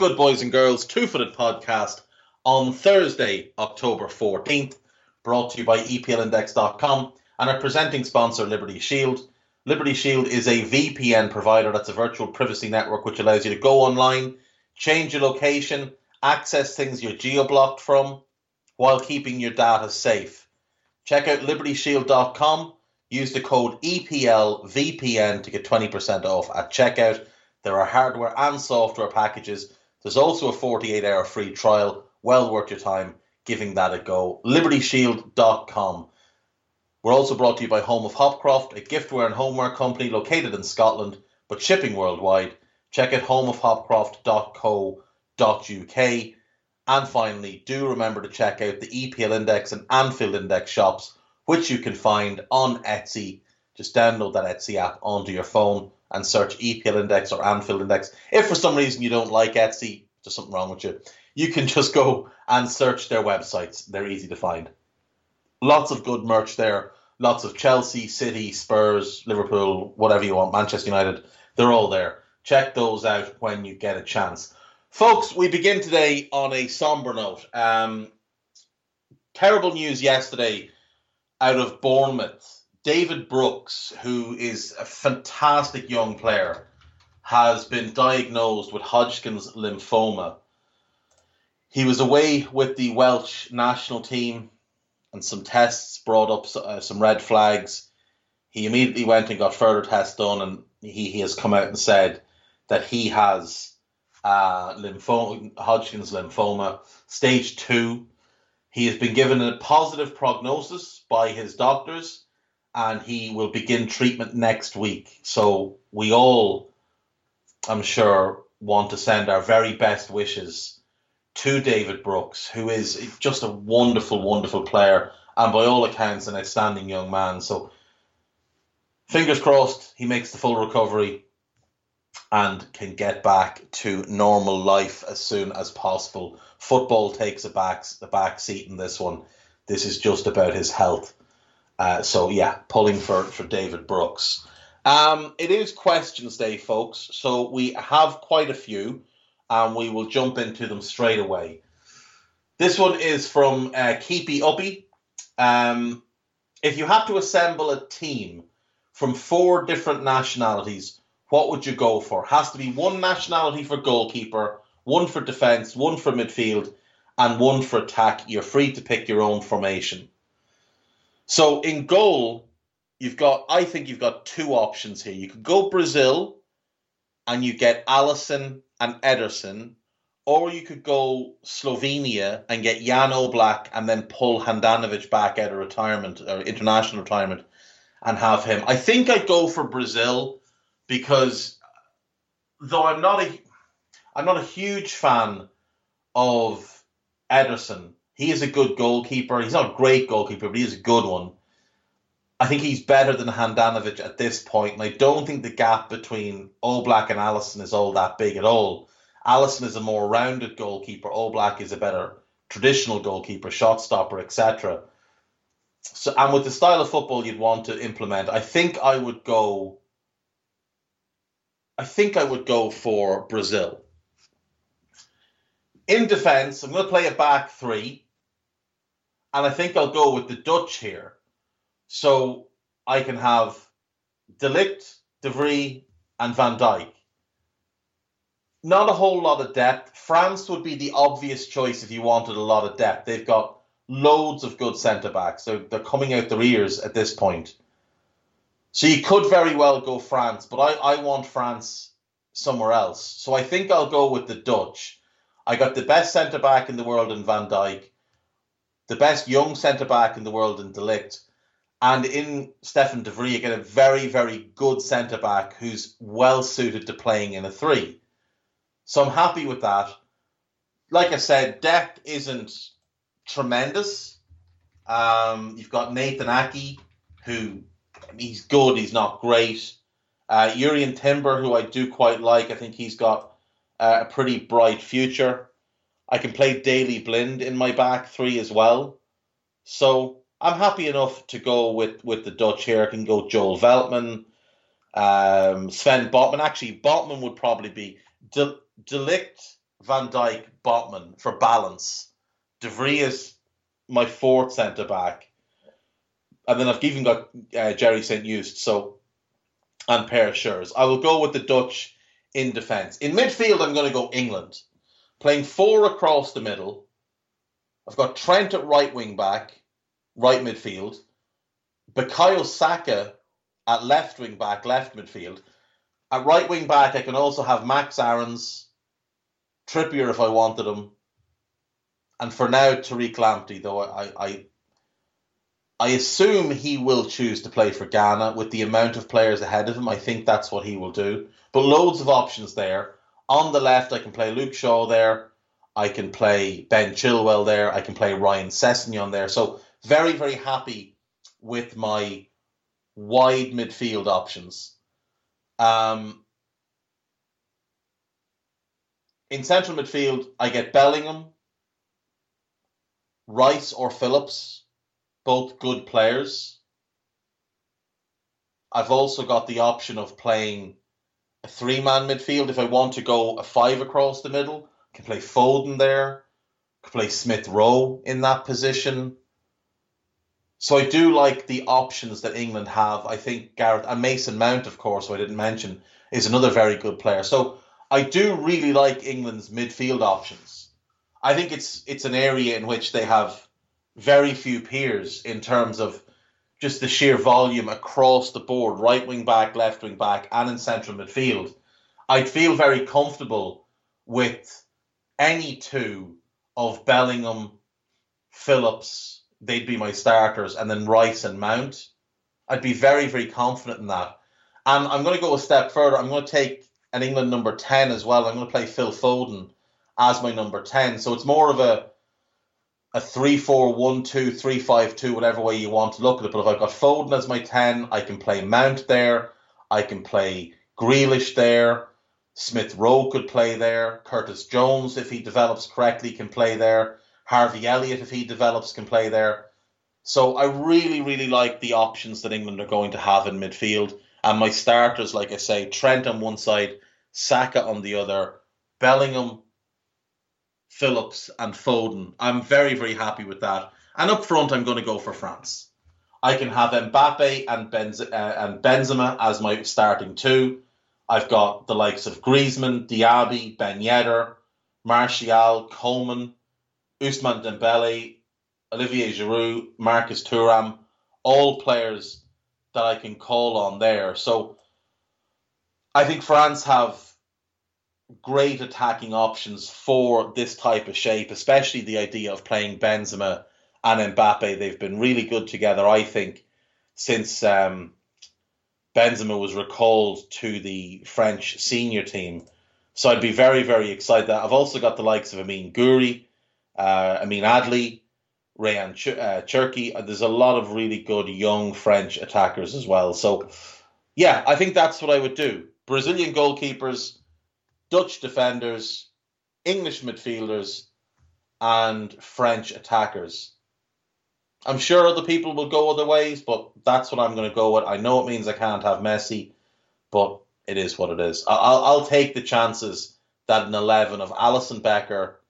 Good, boys and girls? Two Footed Podcast on Thursday, October 14th, brought to you by EPLindex.com and our presenting sponsor, Liberty Shield. Liberty Shield is a VPN provider that's a virtual privacy network which allows you to go online, change your location, access things you're geo blocked from while keeping your data safe. Check out libertyshield.com, use the code EPLVPN to get 20% off at checkout. There are hardware and software packages. There's also a 48 hour free trial. Well worth your time giving that a go. LibertyShield.com. We're also brought to you by Home of Hopcroft, a giftware and homeware company located in Scotland but shipping worldwide. Check out homeofhopcroft.co.uk. And finally, do remember to check out the EPL Index and Anfield Index shops, which you can find on Etsy. Just download that Etsy app onto your phone and search EPL Index or Anfield Index. If for some reason you don't like Etsy, there's something wrong with you, you can just go and search their websites. They're easy to find. Lots of good merch there. Lots of Chelsea, City, Spurs, Liverpool, whatever you want, Manchester United. They're all there. Check those out when you get a chance. Folks, we begin today on a somber note. Um, terrible news yesterday out of Bournemouth. David Brooks, who is a fantastic young player, has been diagnosed with Hodgkin's lymphoma. He was away with the Welsh national team, and some tests brought up uh, some red flags. He immediately went and got further tests done, and he, he has come out and said that he has uh, lymphoma, Hodgkin's lymphoma, stage two. He has been given a positive prognosis by his doctors and he will begin treatment next week. So we all, I'm sure, want to send our very best wishes to David Brooks, who is just a wonderful, wonderful player, and by all accounts, an outstanding young man. So fingers crossed he makes the full recovery and can get back to normal life as soon as possible. Football takes a back the back seat in this one. This is just about his health uh, so yeah, pulling for for David Brooks. Um, it is questions day, folks. So we have quite a few, and we will jump into them straight away. This one is from uh, Keepy Uppy. Um, if you had to assemble a team from four different nationalities, what would you go for? Has to be one nationality for goalkeeper, one for defense, one for midfield, and one for attack. You're free to pick your own formation. So in goal, you've got I think you've got two options here. You could go Brazil and you get Alisson and Ederson, or you could go Slovenia and get Jan Oblak and then pull Handanovic back out of retirement or international retirement and have him. I think I'd go for Brazil because though I'm not a I'm not a huge fan of Ederson he is a good goalkeeper. He's not a great goalkeeper, but he's a good one. I think he's better than Handanovic at this point. point, and I don't think the gap between Oblak and Alisson is all that big at all. Alisson is a more rounded goalkeeper. Oblak is a better traditional goalkeeper, shot stopper, etc. So, and with the style of football you'd want to implement, I think I would go. I think I would go for Brazil. In defence, I'm going to play a back three. And I think I'll go with the Dutch here. So I can have De Ligt, De Vrij, and Van Dijk. Not a whole lot of depth. France would be the obvious choice if you wanted a lot of depth. They've got loads of good centre backs. They're, they're coming out their ears at this point. So you could very well go France, but I, I want France somewhere else. So I think I'll go with the Dutch. I got the best centre back in the world in Van Dijk, the best young centre back in the world in De Ligt, and in Stefan De Vrij, you get a very, very good centre back who's well suited to playing in a three. So I'm happy with that. Like I said, depth isn't tremendous. Um, you've got Nathan Ake, who he's good, he's not great. Uh, Jurrien Timber, who I do quite like, I think he's got uh, a pretty bright future. I can play Daley Blind in my back three as well. So I'm happy enough to go with, with the Dutch here. I can go Joel Veltman, um, Sven Botman. Actually, Botman would probably be De, Ligt, Van Dijk, Botman for balance. De Vrij is my fourth centre back. And then I've even got uh, Jerry St. Juste, so and Perr Schuurs. I will go with the Dutch in defence. In midfield, I'm going to go England, playing four across the middle. I've got Trent at right wing back, right midfield. Bukayo Saka at left wing back, left midfield. At right wing back, I can also have Max Aarons, Trippier if I wanted him, and for now Tariq Lamptey. Though I, I, I assume he will choose to play for Ghana with the amount of players ahead of him. I think that's what he will do. But loads of options there. On the left, I can play Luke Shaw there. I can play Ben Chilwell there. I can play Ryan Sessegnon there. So very, very happy with my wide midfield options. Um, in central midfield, I get Bellingham, Rice, or Phillips, both good players. I've also got the option of playing a three man midfield if I want to go a five across the middle. I can play Foden there, I can play Smith Rowe in that position. So I do like the options that England have. I think Gareth and Mason Mount, of course, who I didn't mention, is another very good player. So I do really like England's midfield options. I think it's it's an area in which they have very few peers in terms of just the sheer volume across the board, right wing back, left wing back, and in central midfield. I'd feel very comfortable with any two of Bellingham, Phillips, they'd be my starters, and then Rice and Mount. I'd be very, very confident in that. And I'm going to go a step further. I'm going to take an England number 10 as well. I'm going to play Phil Foden as my number 10. So it's more of a a 3 4 1 2 3 5 2, whatever way you want to look at it. But if I've got Foden as my 10, I can play Mount there. I can play Grealish there. Smith Rowe could play there. Curtis Jones, if he develops correctly, can play there. Harvey Elliott, if he develops, can play there. So I really, really like the options that England are going to have in midfield. And my starters, like I say, Trent on one side, Saka on the other, Bellingham, Phillips, and Foden. I'm very, very happy with that. And up front, I'm going to go for France. I can have Mbappe and, Benz- uh, and Benzema as my starting two. I've got the likes of Griezmann, Diaby, Ben Yedder, Martial, Coleman, Ousmane Dembele, Olivier Giroud, Marcus Thuram, all players that I can call on there. So I think France have great attacking options for this type of shape, especially the idea of playing Benzema and Mbappe. They've been really good together, I think, since um, Benzema was recalled to the French senior team. So I'd be very, very excited. I've also got the likes of Amine Gouiri, uh, Amine Adli, Rayan Ch- uh, Cherki. Uh, there's a lot of really good young French attackers as well. So, yeah, I think that's what I would do. Brazilian goalkeepers, Dutch defenders, English midfielders, and French attackers. I'm sure other people will go other ways, but that's what I'm going to go with. I know it means I can't have Messi, but it is what it is. I'll, I'll take the chances that an 11 of Alisson Becker,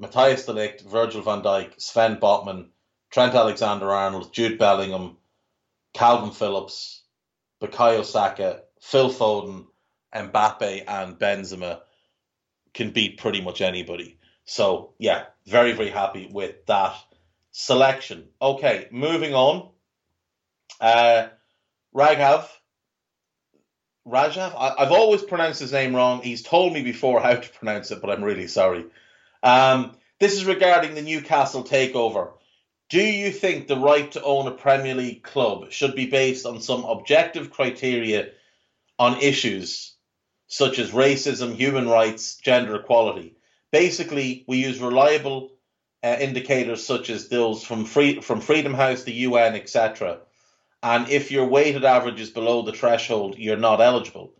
Matthijs de Ligt, Virgil van Dijk, Sven Botman, Trent Alexander Arnold, Jude Bellingham, Kalvin Phillips, Bukayo Saka, Phil Foden, Mbappe, and Benzema can beat pretty much anybody. So, yeah, very, very happy with that selection. Okay, moving on. Uh, Raghav. Rajav? I, have always pronounced his name wrong. He's told me before how to pronounce it, but I'm really sorry. Um, this is regarding the Newcastle takeover. Do you think the right to own a Premier League club should be based on some objective criteria on issues such as racism, human rights, gender equality? Basically, we use reliable uh, indicators such as those from free, from Freedom House, the UN, etc. And if your weighted average is below the threshold, you're not eligible.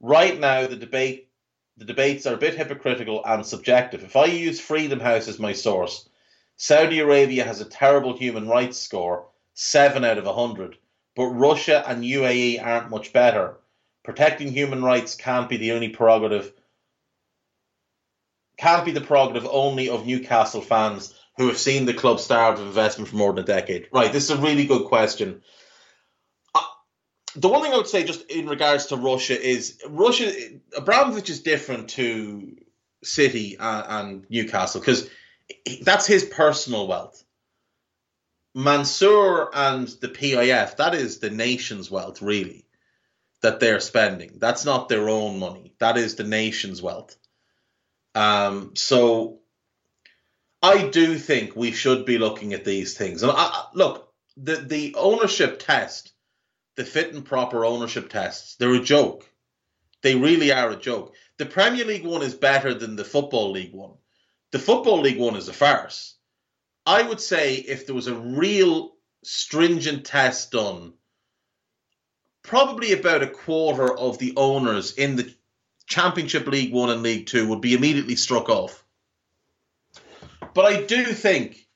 Right now, the debate the debates are a bit hypocritical and subjective. If I use Freedom House as my source, Saudi Arabia has a terrible human rights score, 7 out of 100, but Russia and UAE aren't much better. Protecting human rights can't be the only prerogative can't be the prerogative only of Newcastle fans who have seen the club starve of investment for more than a decade. Right, this is a really good question. Uh, the one thing I would say, just in regards to Russia, is Russia Abramovich is different to City and, and Newcastle because that's his personal wealth. Mansour and the PIF, that is the nation's wealth, really, that they're spending. That's not their own money. That is the nation's wealth. Um, so I do think we should be looking at these things. And I, look, the the ownership test, the fit and proper ownership tests, they're a joke. They really are a joke. The Premier League one is better than the Football League one. The Football League one is a farce. I would say if there was a real stringent test done, probably about a quarter of the owners in the Championship League One and League Two would be immediately struck off. But I do think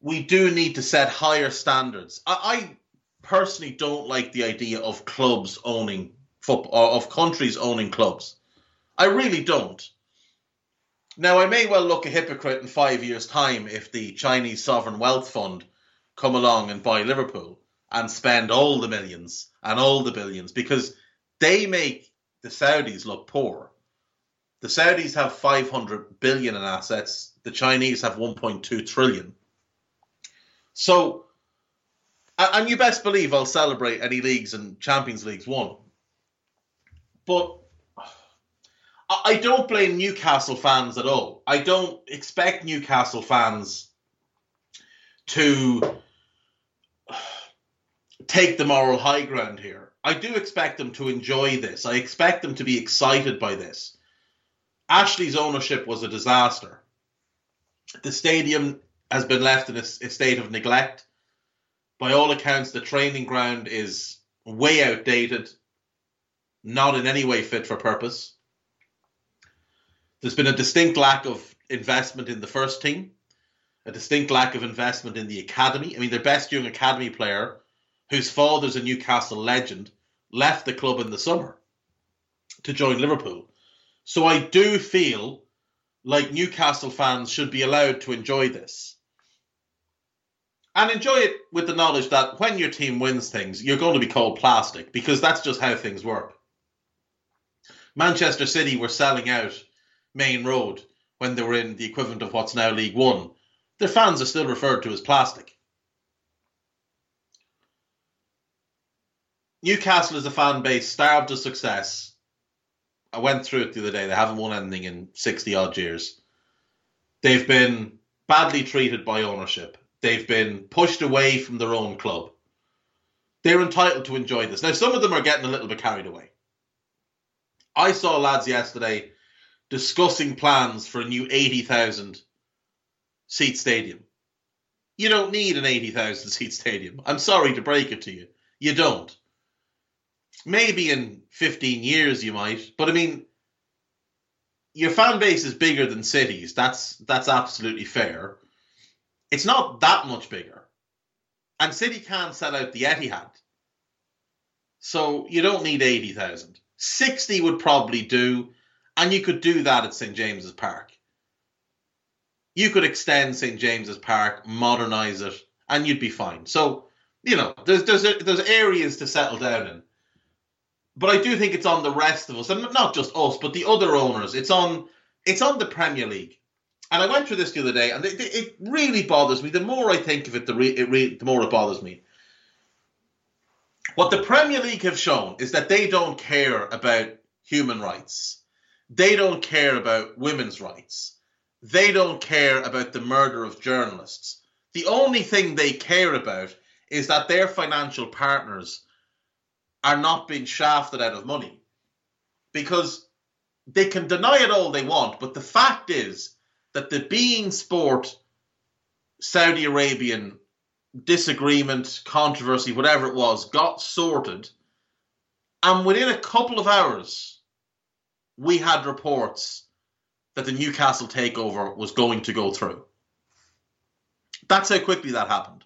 we do need to set higher standards. I, I personally don't like the idea of clubs owning football, of countries owning clubs. I really don't. Now, I may well look a hypocrite in five years' time if the Chinese Sovereign Wealth Fund come along and buy Liverpool and spend all the millions and all the billions because they make the Saudis look poor. The Saudis have 500 billion in assets. The Chinese have 1.2 trillion. So, and you best believe I'll celebrate any leagues and Champions Leagues won. But I don't blame Newcastle fans at all. I don't expect Newcastle fans to take the moral high ground here. I do expect them to enjoy this. I expect them to be excited by this. Ashley's ownership was a disaster. The stadium has been left in a, a state of neglect. By all accounts, the training ground is way outdated, not in any way fit for purpose. There's been a distinct lack of investment in the first team, a distinct lack of investment in the academy. I mean, their best young academy player whose father's a Newcastle legend, left the club in the summer to join Liverpool. So I do feel like Newcastle fans should be allowed to enjoy this. And enjoy it with the knowledge that when your team wins things, you're going to be called plastic because that's just how things work. Manchester City were selling out Maine Road when they were in the equivalent of what's now League One. Their fans are still referred to as plastic. Newcastle is a fan base starved of success. I went through it the other day. They haven't won anything in 60 odd years. They've been badly treated by ownership. They've been pushed away from their own club. They're entitled to enjoy this. Now, some of them are getting a little bit carried away. I saw lads yesterday discussing plans for a new 80,000 seat stadium. You don't need an 80,000 seat stadium. I'm sorry to break it to you. You don't. Maybe in 15 years you might, but I mean, your fan base is bigger than cities. That's that's absolutely fair. It's not that much bigger, and City can't sell out the Etihad, so you don't need 80,000. 60 would probably do, and you could do that at St James's Park. you could extend St James's Park, modernize it, and you'd be fine. So, you know, there's there's there's areas to settle down in. But I do think it's on the rest of us, and not just us, but the other owners. It's on it's on the Premier League. And I went through this the other day, and it, it really bothers me. The more I think of it, the, re, it re, the more it bothers me. What the Premier League have shown is that they don't care about human rights. They don't care about women's rights. They don't care about the murder of journalists. The only thing they care about is that their financial partners are not being shafted out of money. Because they can deny it all they want, but the fact is that the beIN Sport Saudi Arabian disagreement, controversy, whatever it was, got sorted. And within a couple of hours, we had reports that the Newcastle takeover was going to go through. That's how quickly that happened.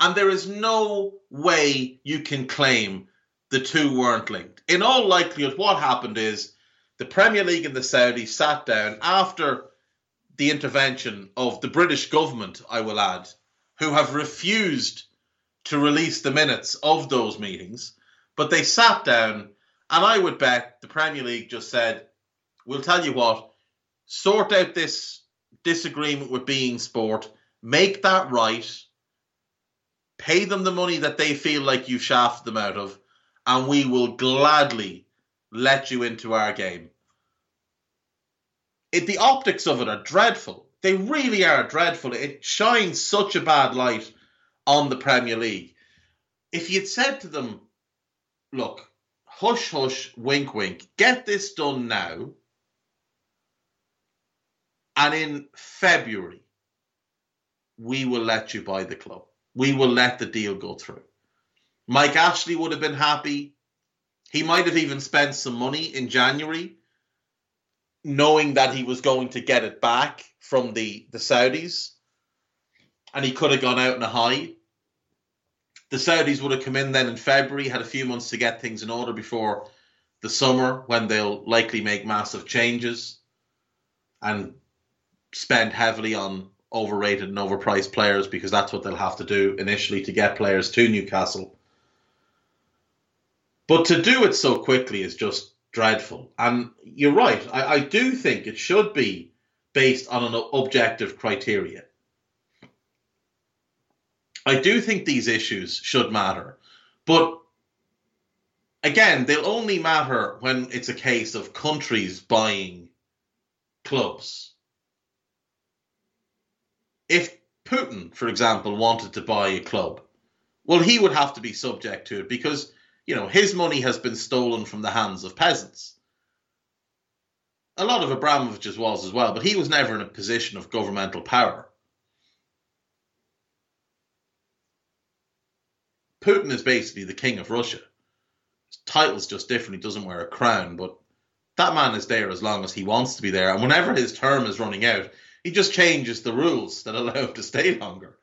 And there is no way you can claim the two weren't linked. In all likelihood, what happened is the Premier League and the Saudis sat down after the intervention of the British government, I will add, who have refused to release the minutes of those meetings. But they sat down, and I would bet the Premier League just said, We'll tell you what, sort out this disagreement with beIN Sport, make that right, pay them the money that they feel like you shafted them out of, and we will gladly let you into our game. It, the optics of it are dreadful. They really are dreadful. It shines such a bad light on the Premier League. If you'd said to them, look, hush, hush, wink, wink, get this done now, and in February, we will let you buy the club. We will let the deal go through. Mike Ashley would have been happy. He might have even spent some money in January, knowing that he was going to get it back from the, the Saudis. And he could have gone out in a high. The Saudis would have come in then in February, had a few months to get things in order before the summer when they'll likely make massive changes and spend heavily on overrated and overpriced players because that's what they'll have to do initially to get players to Newcastle. But to do it so quickly is just dreadful. And you're right. I, I do think it should be based on an objective criteria. I do think these issues should matter. But again, they'll only matter when it's a case of countries buying clubs. If Putin, for example, wanted to buy a club, well, he would have to be subject to it because you know, his money has been stolen from the hands of peasants. A lot of Abramovich's was as well, but he was never in a position of governmental power. Putin is basically the king of Russia. His title's just different. He doesn't wear a crown, but that man is there as long as he wants to be there. And whenever his term is running out, he just changes the rules that allow him to stay longer.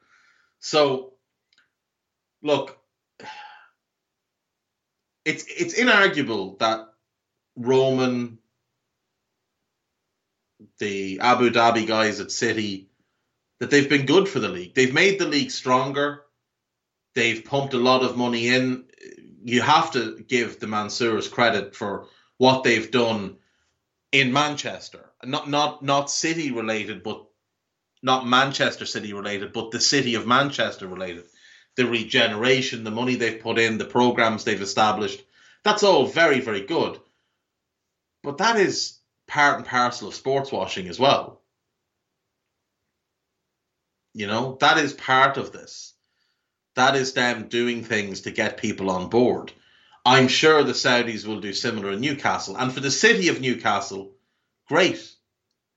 So, look, it's it's inarguable that Roman, the Abu Dhabi guys at City, that they've been good for the league. They've made the league stronger. They've pumped a lot of money in. You have to give the Mansours credit for what they've done in Manchester. Not not not City related, but not Manchester City related, but the city of Manchester related the regeneration, the money they've put in, the programs they've established. That's all very, very good. But that is part and parcel of sports washing as well. You know, that is part of this. That is them doing things to get people on board. I'm sure the Saudis will do similar in Newcastle. And for the city of Newcastle, great.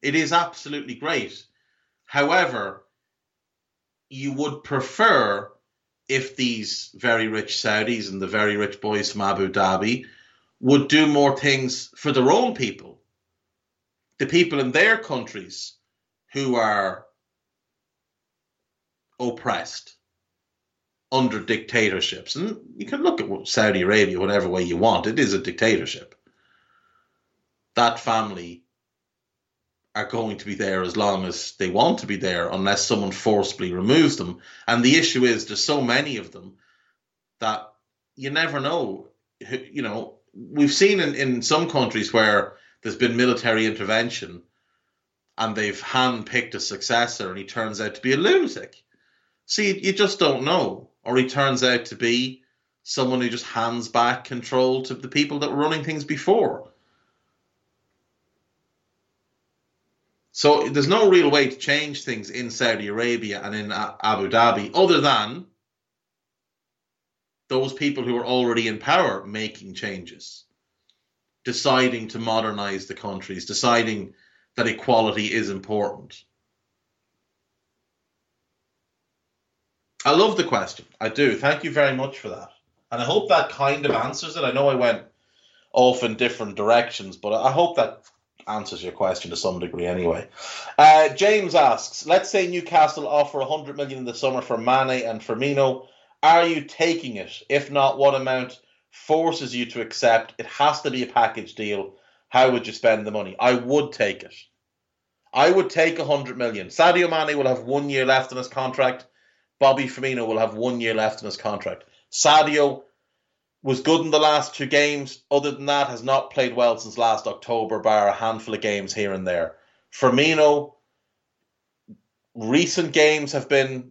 It is absolutely great. However, you would prefer if these very rich Saudis and the very rich boys from Abu Dhabi would do more things for their own people, the people in their countries who are oppressed under dictatorships. And you can look at Saudi Arabia whatever way you want, it is a dictatorship. That family are going to be there as long as they want to be there, unless someone forcibly removes them. And the issue is there's so many of them that you never know. You know, we've seen in, in some countries where there's been military intervention and they've handpicked a successor and he turns out to be a lunatic. See, you just don't know. Or he turns out to be someone who just hands back control to the people that were running things before. So there's no real way to change things in Saudi Arabia and in Abu Dhabi other than those people who are already in power making changes, deciding to modernize the countries, deciding that equality is important. I love the question. I do. Thank you very much for that. And I hope that kind of answers it. I know I went off in different directions, but I hope that answers your question to some degree anyway. Uh, James asks, let's say Newcastle offer 100 million in the summer for Mane and Firmino. Are you taking it? If not, what amount forces you to accept? It has to be a package deal. How would you spend the money? I would take it. I would take 100 million. Sadio Mane will have one year left in his contract. Bobby Firmino will have one year left in his contract. Sadio was good in the last two games. Other than that, has not played well since last October, bar a handful of games here and there. Firmino, recent games have been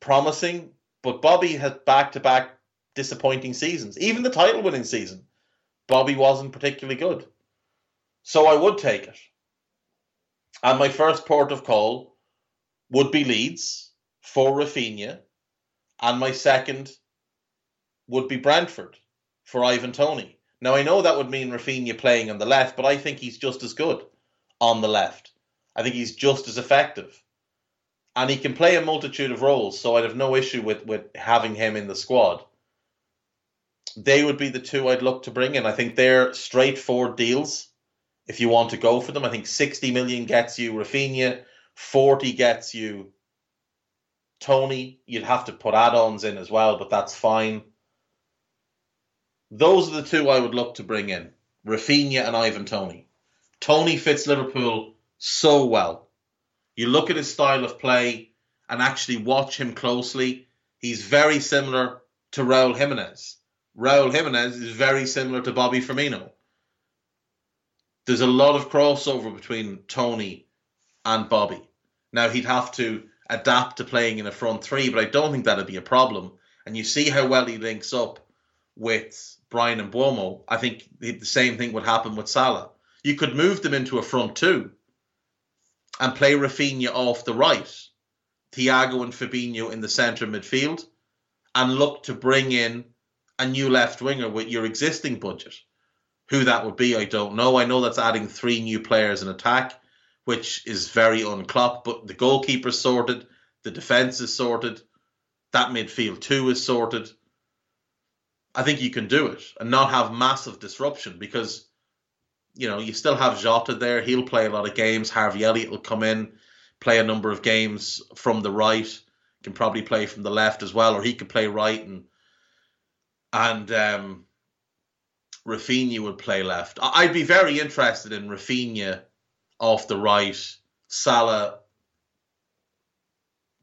promising, but Bobby had back to back disappointing seasons. Even the title winning season, Bobby wasn't particularly good. So I would take it. And my first port of call would be Leeds for Raphinha. and my second would be Brentford for Ivan Toney. Now I know that would mean Raphinha playing on the left, but I think he's just as good on the left. I think he's just as effective. And he can play a multitude of roles, so I'd have no issue with, with having him in the squad. They would be the two I'd look to bring in. I think they're straightforward deals if you want to go for them. I think 60 million gets you Raphinha, 40 gets you Toney. You'd have to put add ons in as well, but that's fine. Those are the two I would look to bring in Raphinha and Ivan Toney. Toney fits Liverpool so well. You look at his style of play and actually watch him closely. He's very similar to Raul Jimenez. Raul Jimenez is very similar to Bobby Firmino. There's a lot of crossover between Toney and Bobby. Now he'd have to adapt to playing in a front three, but I don't think that'd be a problem. And you see how well he links up with Bryan Mbeumo. I think the same thing would happen with Salah. You could move them into a front two and play Raphinha off the right, Thiago and Fabinho in the centre midfield, and look to bring in a new left winger with your existing budget. Who that would be, I don't know. I know that's adding three new players in attack, which is very unclop, but the goalkeeper's sorted, the defence is sorted, that midfield two is sorted. I think you can do it and not have massive disruption because, you know, you still have Jota there. He'll play a lot of games. Harvey Elliott will come in, play a number of games from the right, can probably play from the left as well, or he could play right and and um, Raphinha would play left. I'd be very interested in Raphinha off the right, Salah,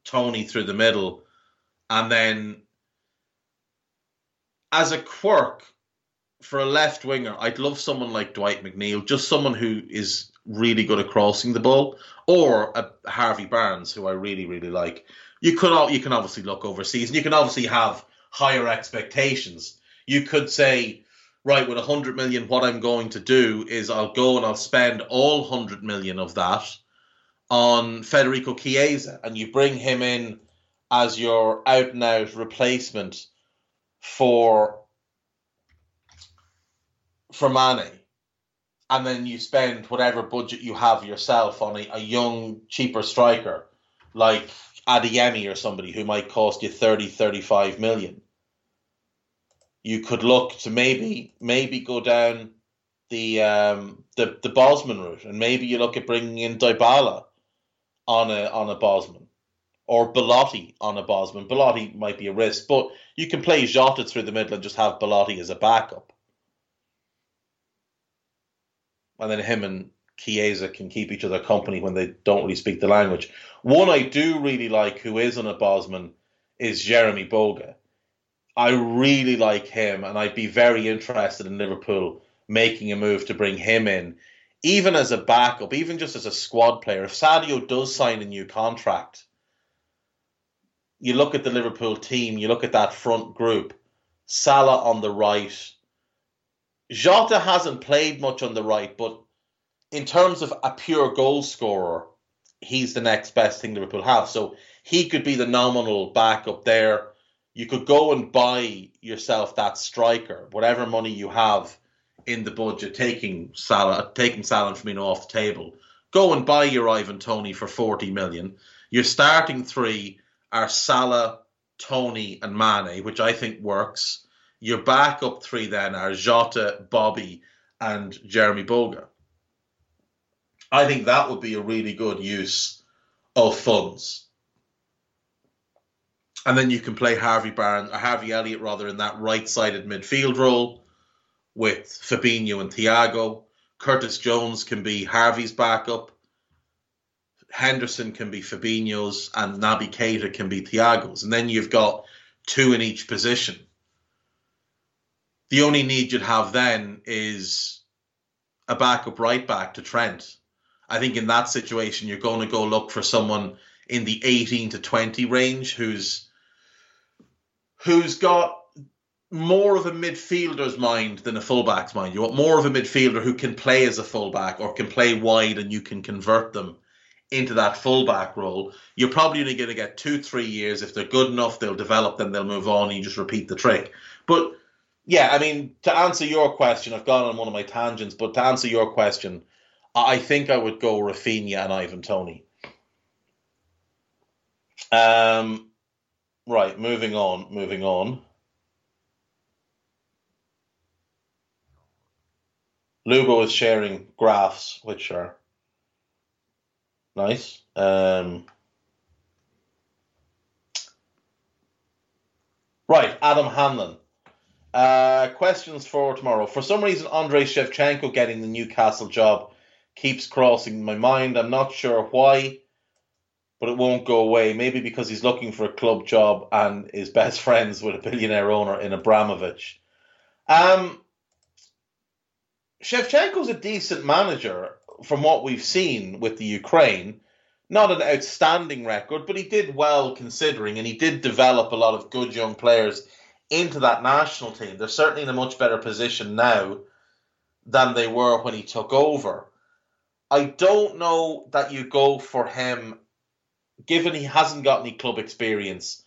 Toney through the middle, and then as a quirk for a left winger, I'd love someone like Dwight McNeil, just someone who is really good at crossing the ball, or a Harvey Barnes, who I really really like. You could you can obviously look overseas, and you can obviously have higher expectations. You could say, right, with a hundred million, what I'm going to do is I'll go and I'll spend all hundred million of that on Federico Chiesa, and you bring him in as your out and out replacement for for Mane, and then you spend whatever budget you have yourself on a, a young, cheaper striker like Adeyemi or somebody who might cost you 30, 35 million. You could look to maybe maybe go down the um, the the Bosman route, and maybe you look at bringing in Dybala on a on a Bosman or Belotti on a Bosman. Belotti might be a risk, but you can play Jota through the middle and just have Belotti as a backup. And then him and Chiesa can keep each other company when they don't really speak the language. One I do really like, who is on a Bosman, is Jeremie Boga. I really like him, and I'd be very interested in Liverpool making a move to bring him in, even as a backup, even just as a squad player. If Sadio does sign a new contract, you look at the Liverpool team, you look at that front group, Salah on the right. Jota hasn't played much on the right, but in terms of a pure goal scorer, he's the next best thing Liverpool have. So he could be the nominal backup there. You could go and buy yourself that striker, whatever money you have in the budget, taking Salah, taking Salah and Firmino off the table. Go and buy your Ivan Toney for 40 million. Your starting three are Salah, Toney, and Mane, which I think works. Your backup three then are Jota, Bobby, and Jeremie Boga. I think that would be a really good use of funds. And then you can play Harvey Barnes or Harvey Elliott rather in that right-sided midfield role with Fabinho and Thiago. Curtis Jones can be Harvey's backup. Henderson can be Fabinho's and Naby Keita can be Thiago's. And then you've got two in each position. The only need you'd have then is a backup right back to Trent. I think in that situation you're going to go look for someone in the 18 to 20 range who's who's got more of a midfielder's mind than a fullback's mind. You want more of a midfielder who can play as a fullback or can play wide and you can convert them into that fullback role. You're probably only going to get two, three years. If they're good enough, they'll develop, then they'll move on and you just repeat the trick. But yeah, I mean, to answer your question, I've gone on one of my tangents, but to answer your question, I think I would go Raphinha and Ivan Toney. Um, right, moving on, moving on. Lugo is sharing graphs, which are nice. Um, right, Adam Hanlon. Uh, questions for tomorrow. For some reason, Andrei Shevchenko getting the Newcastle job keeps crossing my mind. I'm not sure why, but it won't go away. Maybe because he's looking for a club job and is best friends with a billionaire owner in Abramovich. Um, Shevchenko's a decent manager from what we've seen with the Ukraine. Not an outstanding record, but he did well considering, and he did develop a lot of good young players into that national team. They're certainly in a much better position now than they were when he took over. I don't know that you go for him, given he hasn't got any club experience.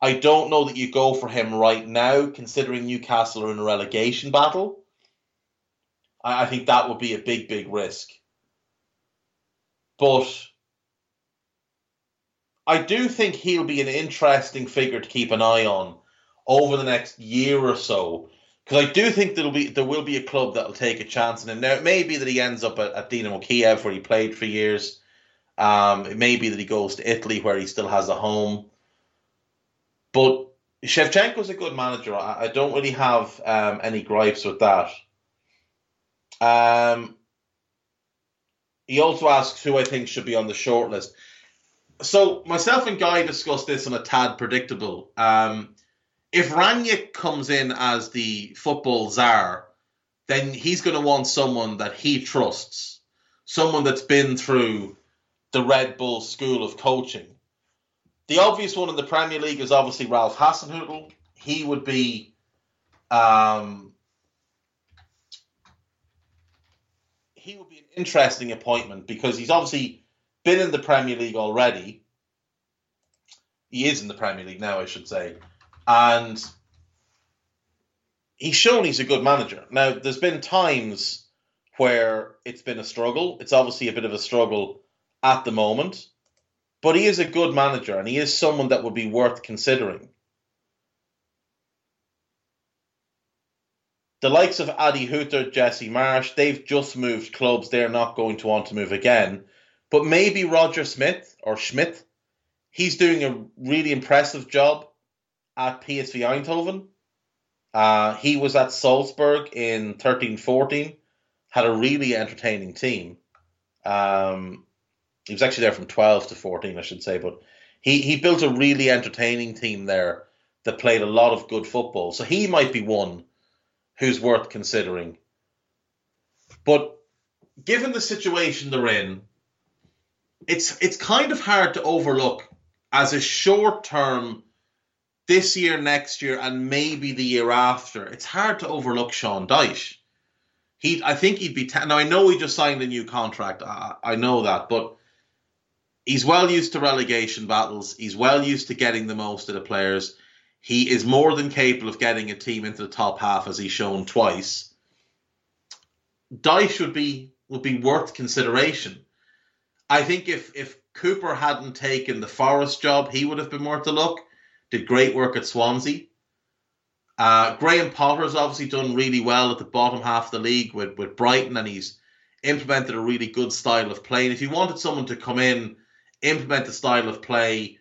I don't know that you go for him right now, considering Newcastle are in a relegation battle. I, think that would be a big, big risk. But I do think he'll be an interesting figure to keep an eye on over the next year or so because I do think there'll be there will be a club that'll take a chance on him. Now it may be that he ends up at, at Dinamo Kiev where he played for years. Um, it may be that he goes to Italy where he still has a home. But Shevchenko's a good manager. I, I don't really have um, any gripes with that. Um, he also asks who I think should be on the shortlist. So myself and Guy discussed this on a tad predictable. Um, if Rangnick comes in as the football czar, then he's going to want someone that he trusts, someone that's been through the Red Bull school of coaching. The obvious one in the Premier League is obviously Ralph Hasenhüttl. He would be um, he would be an interesting appointment because he's obviously been in the Premier League already. He is in the Premier League now, I should say and he's shown he's a good manager. Now, there's been times where it's been a struggle. It's obviously a bit of a struggle at the moment, but he is a good manager and he is someone that would be worth considering. The likes of Adi Hütter, Jesse Marsch, they've just moved clubs. They're not going to want to move again. But maybe Roger Smith or Schmidt, he's doing a really impressive job at PSV Eindhoven. Uh, he was at Salzburg in 13 14, had a really entertaining team. Um, he was actually there from 12 to 14, I should say, but he, he built a really entertaining team there that played a lot of good football. So he might be one who's worth considering. But given the situation they're in, it's it's kind of hard to overlook as a short term this year, next year, and maybe the year after. It's hard to overlook Sean Dyche. He, I think he'd be. Now I know he just signed a new contract. I, I know that, but he's well used to relegation battles. He's well used to getting the most of the players. He is more than capable of getting a team into the top half, as he's shown twice. Dyche would be would be worth consideration. I think if if Cooper hadn't taken the Forest job, he would have been worth a look. Did great work at Swansea. Uh, Graham Potter's obviously done really well at the bottom half of the league with, with Brighton, and he's implemented a really good style of play. And if you wanted someone to come in, implement the style of play,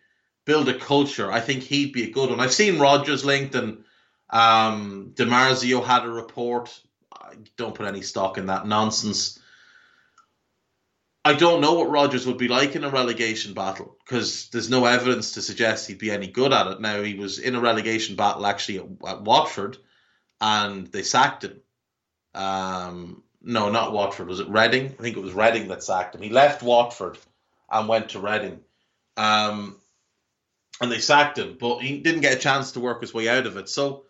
build a culture, I think he'd be a good one. I've seen Rodgers linked, and um, Marzio had a report. I don't put any stock in that nonsense. I don't know what Rodgers would be like in a relegation battle because there's no evidence to suggest he'd be any good at it. Now he was in a relegation battle actually at, at Watford, and they sacked him. Um, no, not Watford. Was it Reading? I think it was Reading that sacked him. He left Watford and went to Reading, um, and they sacked him, but he didn't get a chance to work his way out of it. So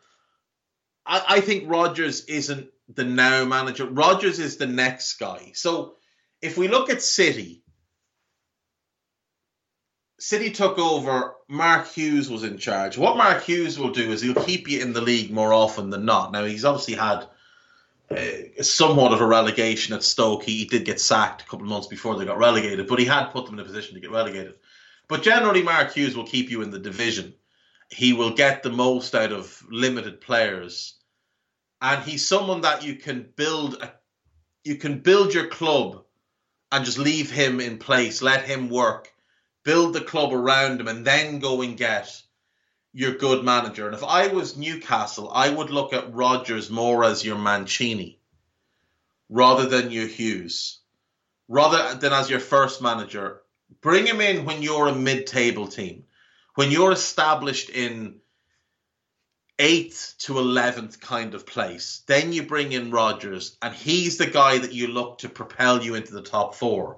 I, I think Rodgers isn't the now manager. Rodgers is the next guy. So if we look at City, City took over. Mark Hughes was in charge. What Mark Hughes will do is he'll keep you in the league more often than not. Now he's obviously had uh, somewhat of a relegation at Stoke. He, he, did get sacked a couple of months before they got relegated, but he had put them in a position to get relegated. But generally, Mark Hughes will keep you in the division. He will get the most out of limited players, and he's someone that you can build a, you can build your club and just leave him in place, let him work, build the club around him, and then go and get your good manager. And if I was Newcastle, I would look at Rodgers more as your Mancini rather than your Hughes, rather than as your first manager. Bring him in when you're a mid table team, when you're established in eighth to eleventh kind of place. Then you bring in Rodgers, and he's the guy that you look to propel you into the top four.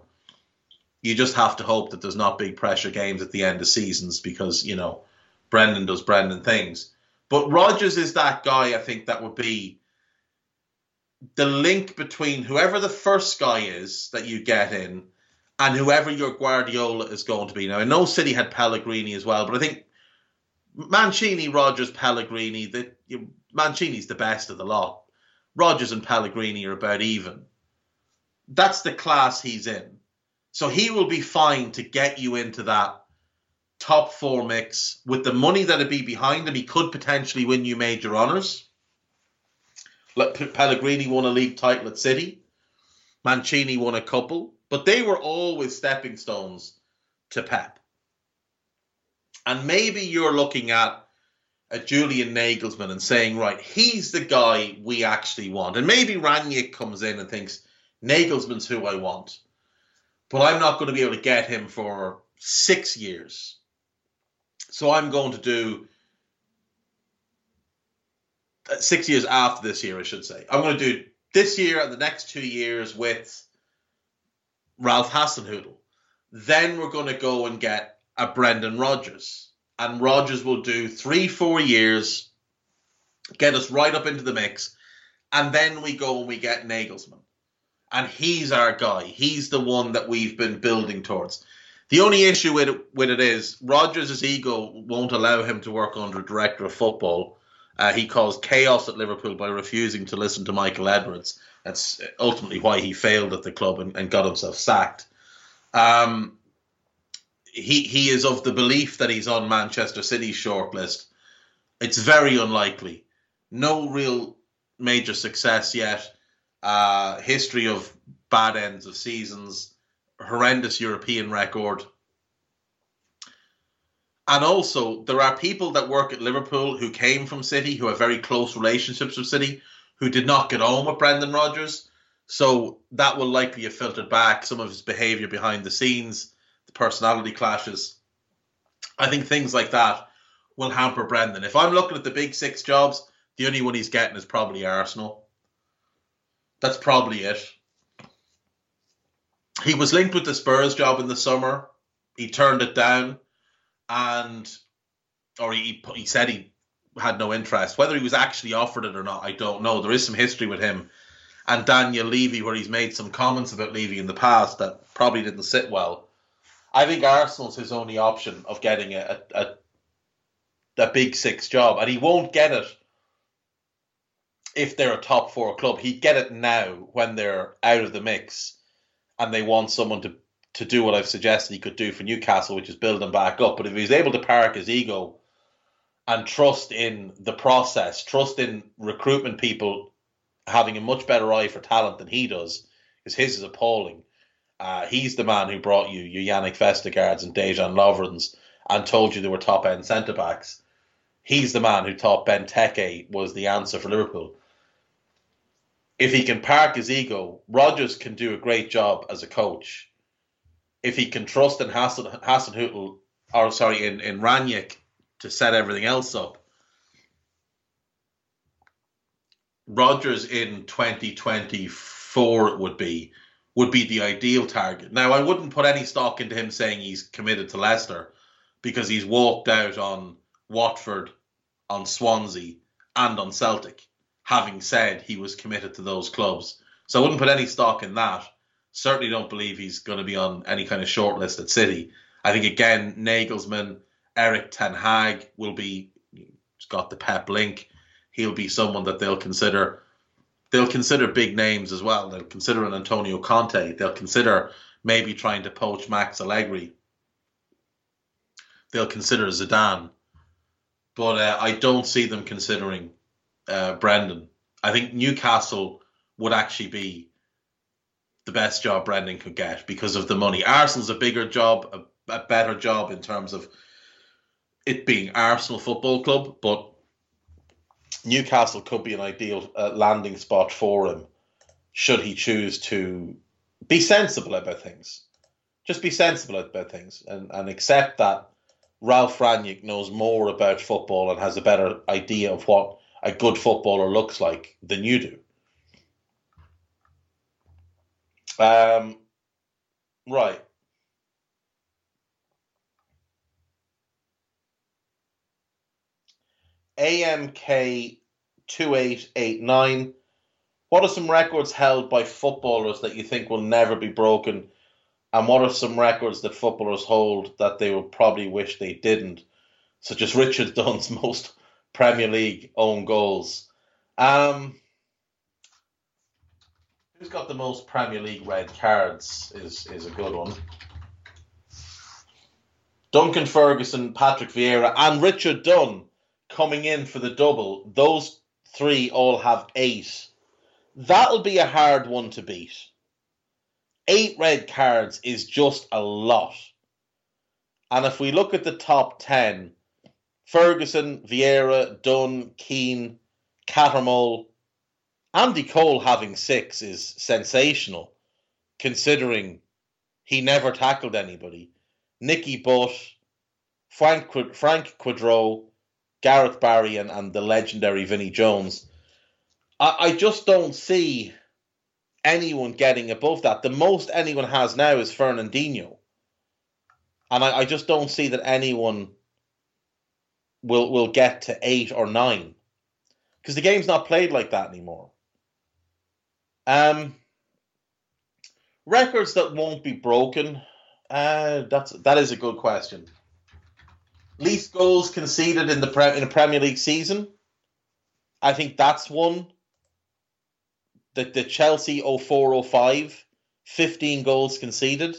You just have to hope that there's not big pressure games at the end of seasons because you know Brendan does Brendan things. But Rodgers is that guy. I think that would be the link between whoever the first guy is that you get in and whoever your Guardiola is going to be. Now I know City had Pellegrini as well, but I think Mancini, Rodgers, Pellegrini. The you Mancini's the best of the lot. Rodgers and Pellegrini are about even. That's the class he's in. So he will be fine to get you into that top four mix with the money that'd be behind him. He could potentially win you major honours. Pellegrini won a league title at City. Mancini won a couple, but they were always stepping stones to Pep. And maybe you're looking at a Julian Nagelsmann and saying, right, he's the guy we actually want. And maybe Rangnick comes in and thinks, Nagelsmann's who I want. But I'm not going to be able to get him for six years. So I'm going to do uh, six years after this year, I should say. I'm going to do this year and the next two years with Ralph Hasenhüttl. Then we're going to go and get a Brendan Rodgers. And Rodgers will do three, four years, get us right up into the mix, and then we go and we get Nagelsmann. And he's our guy. He's the one that we've been building towards. The only issue with it, with it is Rodgers' ego won't allow him to work under a director of football. Uh, he caused chaos at Liverpool by refusing to listen to Michael Edwards. That's ultimately why he failed at the club and, and got himself sacked. Um, he he is of the belief that he's on Manchester City's shortlist. It's very unlikely. No real major success yet. Uh, history of bad ends of seasons, horrendous European record. And also, there are people that work at Liverpool who came from City, who have very close relationships with City, who did not get on with Brendan Rodgers. So that will likely have filtered back some of his behavior behind the scenes, the personality clashes. I think things like that will hamper Brendan. If I'm looking at the big six jobs, the only one he's getting is probably Arsenal. That's probably it. He was linked with the Spurs job in the summer. He turned it down, and or he he said he had no interest. Whether he was actually offered it or not, I don't know. There is some history with him and Daniel Levy, where he's made some comments about Levy in the past that probably didn't sit well. I think Arsenal's his only option of getting a, a, a big six job, and he won't get it if they're a top four club. He'd get it now when they're out of the mix and they want someone to, to do what I've suggested he could do for Newcastle, which is build them back up. But if he's able to park his ego and trust in the process, trust in recruitment people having a much better eye for talent than he does, because his is appalling. Uh, he's the man who brought you your Jannik Vestergaards and Dejan Lovrens and told you they were top end centre backs. He's the man who thought Benteke was the answer for Liverpool. If he can park his ego, Rodgers can do a great job as a coach. If he can trust in Hassan Hasenhüttl, or sorry, in, in Rangnick to set everything else up, Rodgers in 2024 would be would be the ideal target. Now, I wouldn't put any stock into him saying he's committed to Leicester because he's walked out on Watford, on Swansea, and on Celtic, having said he was committed to those clubs. So I wouldn't put any stock in that. Certainly don't believe he's going to be on any kind of shortlist at City. I think again, Nagelsmann, Erik Ten Hag will be. Got the Pep link he'll be someone that they'll consider. They'll consider big names as well. They'll consider an Antonio Conte. They'll consider maybe trying to poach Max Allegri. They'll consider Zidane, but uh, I don't see them considering uh, Brendan. I think Newcastle would actually be the best job Brendan could get because of the money. Arsenal's a bigger job, a, a better job in terms of it being Arsenal Football Club, but Newcastle could be an ideal uh, landing spot for him should he choose to be sensible about things. Just be sensible about things and, and accept that Ralph Rangnick knows more about football and has a better idea of what a good footballer looks like than you do. Um, right. AMK 2889. What are some records held by footballers that you think will never be broken? And what are some records that footballers hold that they would probably wish they didn't? Such as Richard Dunne's most Premier League own goals. Um, who's got the most Premier League red cards is, is a good one. Duncan Ferguson, Patrick Vieira, and Richard Dunne coming in for the double, those three all have eight. That'll be a hard one to beat. Eight red cards is just a lot. And if we look at the top 10, Ferguson, Vieira, Dunne, Keane, Cattermole, Andy Cole having six is sensational, considering he never tackled anybody. Nicky Butt, Frank, Frank Queudrue, Gareth Barry and, and the legendary Vinnie Jones. I, I just don't see anyone getting above that. The most anyone has now is Fernandinho. And I, I just don't see that anyone will will get to eight or nine. Because the game's not played like that anymore. Um records that won't be broken. Uh, that's that is a good question least goals conceded in the pre- in a Premier League season. I think that's one. The the Chelsea 0405, 15 goals conceded.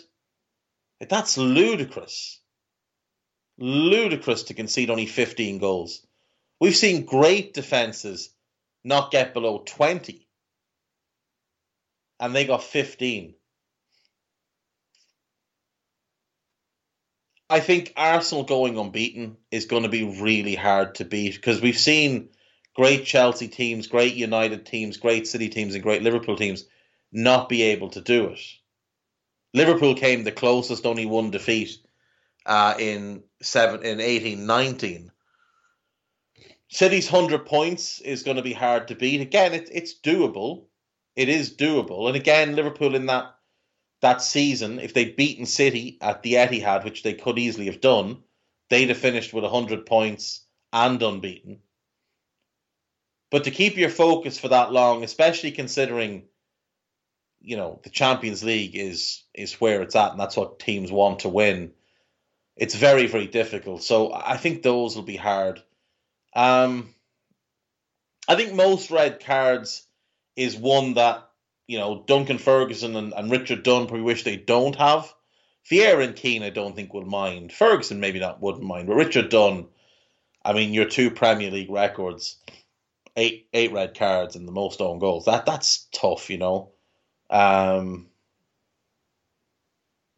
That's ludicrous. Ludicrous to concede only 15 goals. We've seen great defenses not get below 20. And they got 15. I think Arsenal going unbeaten is going to be really hard to beat because we've seen great Chelsea teams, great United teams, great City teams, and great Liverpool teams not be able to do it. Liverpool came the closest, only one defeat uh, in seven in eighteen nineteen. City's hundred points is going to be hard to beat. Again, it's it's doable. It is doable, and again, Liverpool in that that season, if they'd beaten City at the Etihad, which they could easily have done, they'd have finished with hundred points and unbeaten. But to keep your focus for that long, especially considering, you know, the Champions League is is where it's at, and that's what teams want to win. It's very very difficult. So I think those will be hard. Um, I think most red cards is one that you know Duncan Ferguson and, and Richard Dunne probably wish they don't have. Vieira and Keane, I don't think would mind. Ferguson maybe not wouldn't mind, but Richard Dunne, I mean, your two Premier League records, eight eight red cards and the most own goals. That that's tough, you know. Um,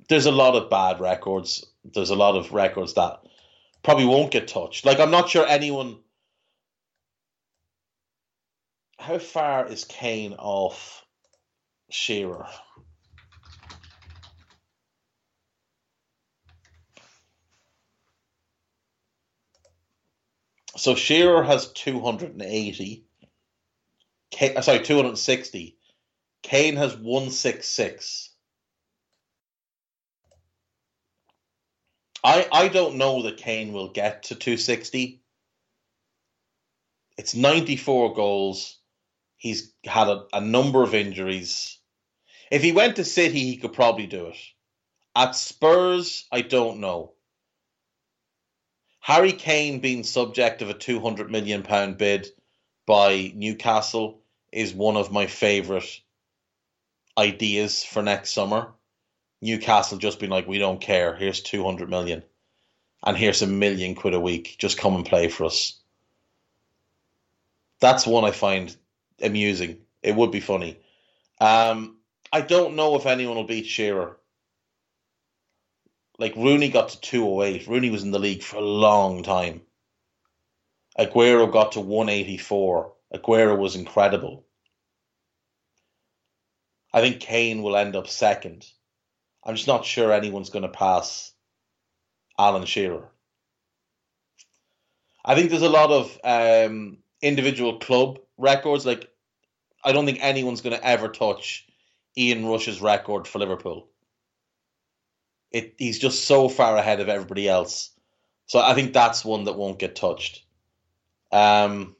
there's a lot of bad records. There's a lot of records that probably won't get touched. Like I'm not sure anyone. How far is Kane off Shearer? So Shearer has 280. Kane, uh, sorry, 260. Kane has 166. I I don't know that Kane will get to 260. It's 94 goals. He's had a, a number of injuries. If he went to City, he could probably do it. At Spurs, I don't know. Harry Kane being subject of a 200 million pound bid by Newcastle is one of my favorite ideas for next summer. Newcastle just being like, we don't care. Here's 200 million. And here's a million quid a week. Just come and play for us. That's one I find amusing. It would be funny. Um, I don't know if anyone will beat Shearer. Like Rooney got to 208. Rooney was in the league for a long time. Aguero got to 184. Aguero was incredible. I think Kane will end up second. I'm just not sure anyone's going to pass Alan Shearer. I think there's a lot of um, individual club records. Like, I don't think anyone's going to ever touch Ian Rush's record for Liverpool. It he's just so far ahead of everybody else. So I think that's one that won't get touched. Um,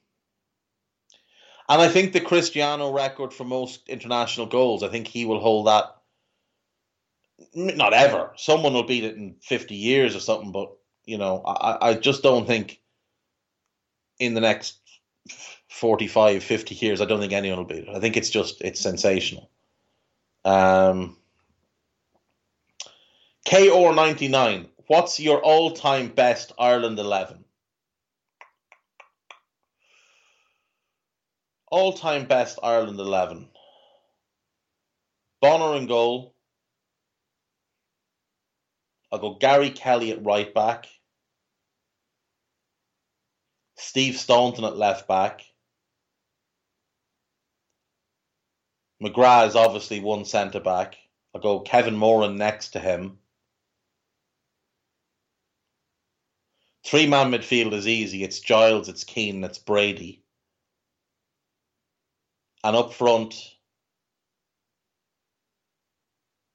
and I think the Cristiano record for most international goals, I think he will hold that not ever. Someone will beat it in 50 years or something, but you know, I, I just don't think in the next 45, 50 years, I don't think anyone will beat it. I think it's just, it's sensational. Um, KR99, what's your all time best Ireland 11? All time best Ireland 11. Bonner in goal. I'll go Gary Kelly at right back. Steve Staunton at left back. McGrath is obviously one centre back. I'll go Kevin Moran next to him. Three man midfield is easy. It's Giles, it's Keane, it's Brady. And up front,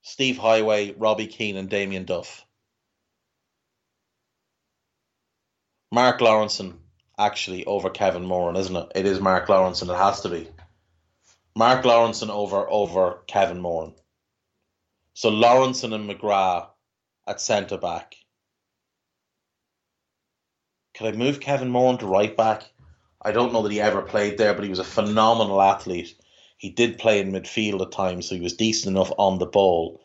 Steve Heighway, Robbie Keane, and Damien Duff. Mark Lawrenson actually over Kevin Moran, isn't it? It is Mark Lawrenson. It has to be. Mark Lawrenson over over Kevin Moran. So Lawrenson and McGrath at centre back. Could I move Kevin Moran to right back? I don't know that he ever played there, but he was a phenomenal athlete. He did play in midfield at times, so he was decent enough on the ball.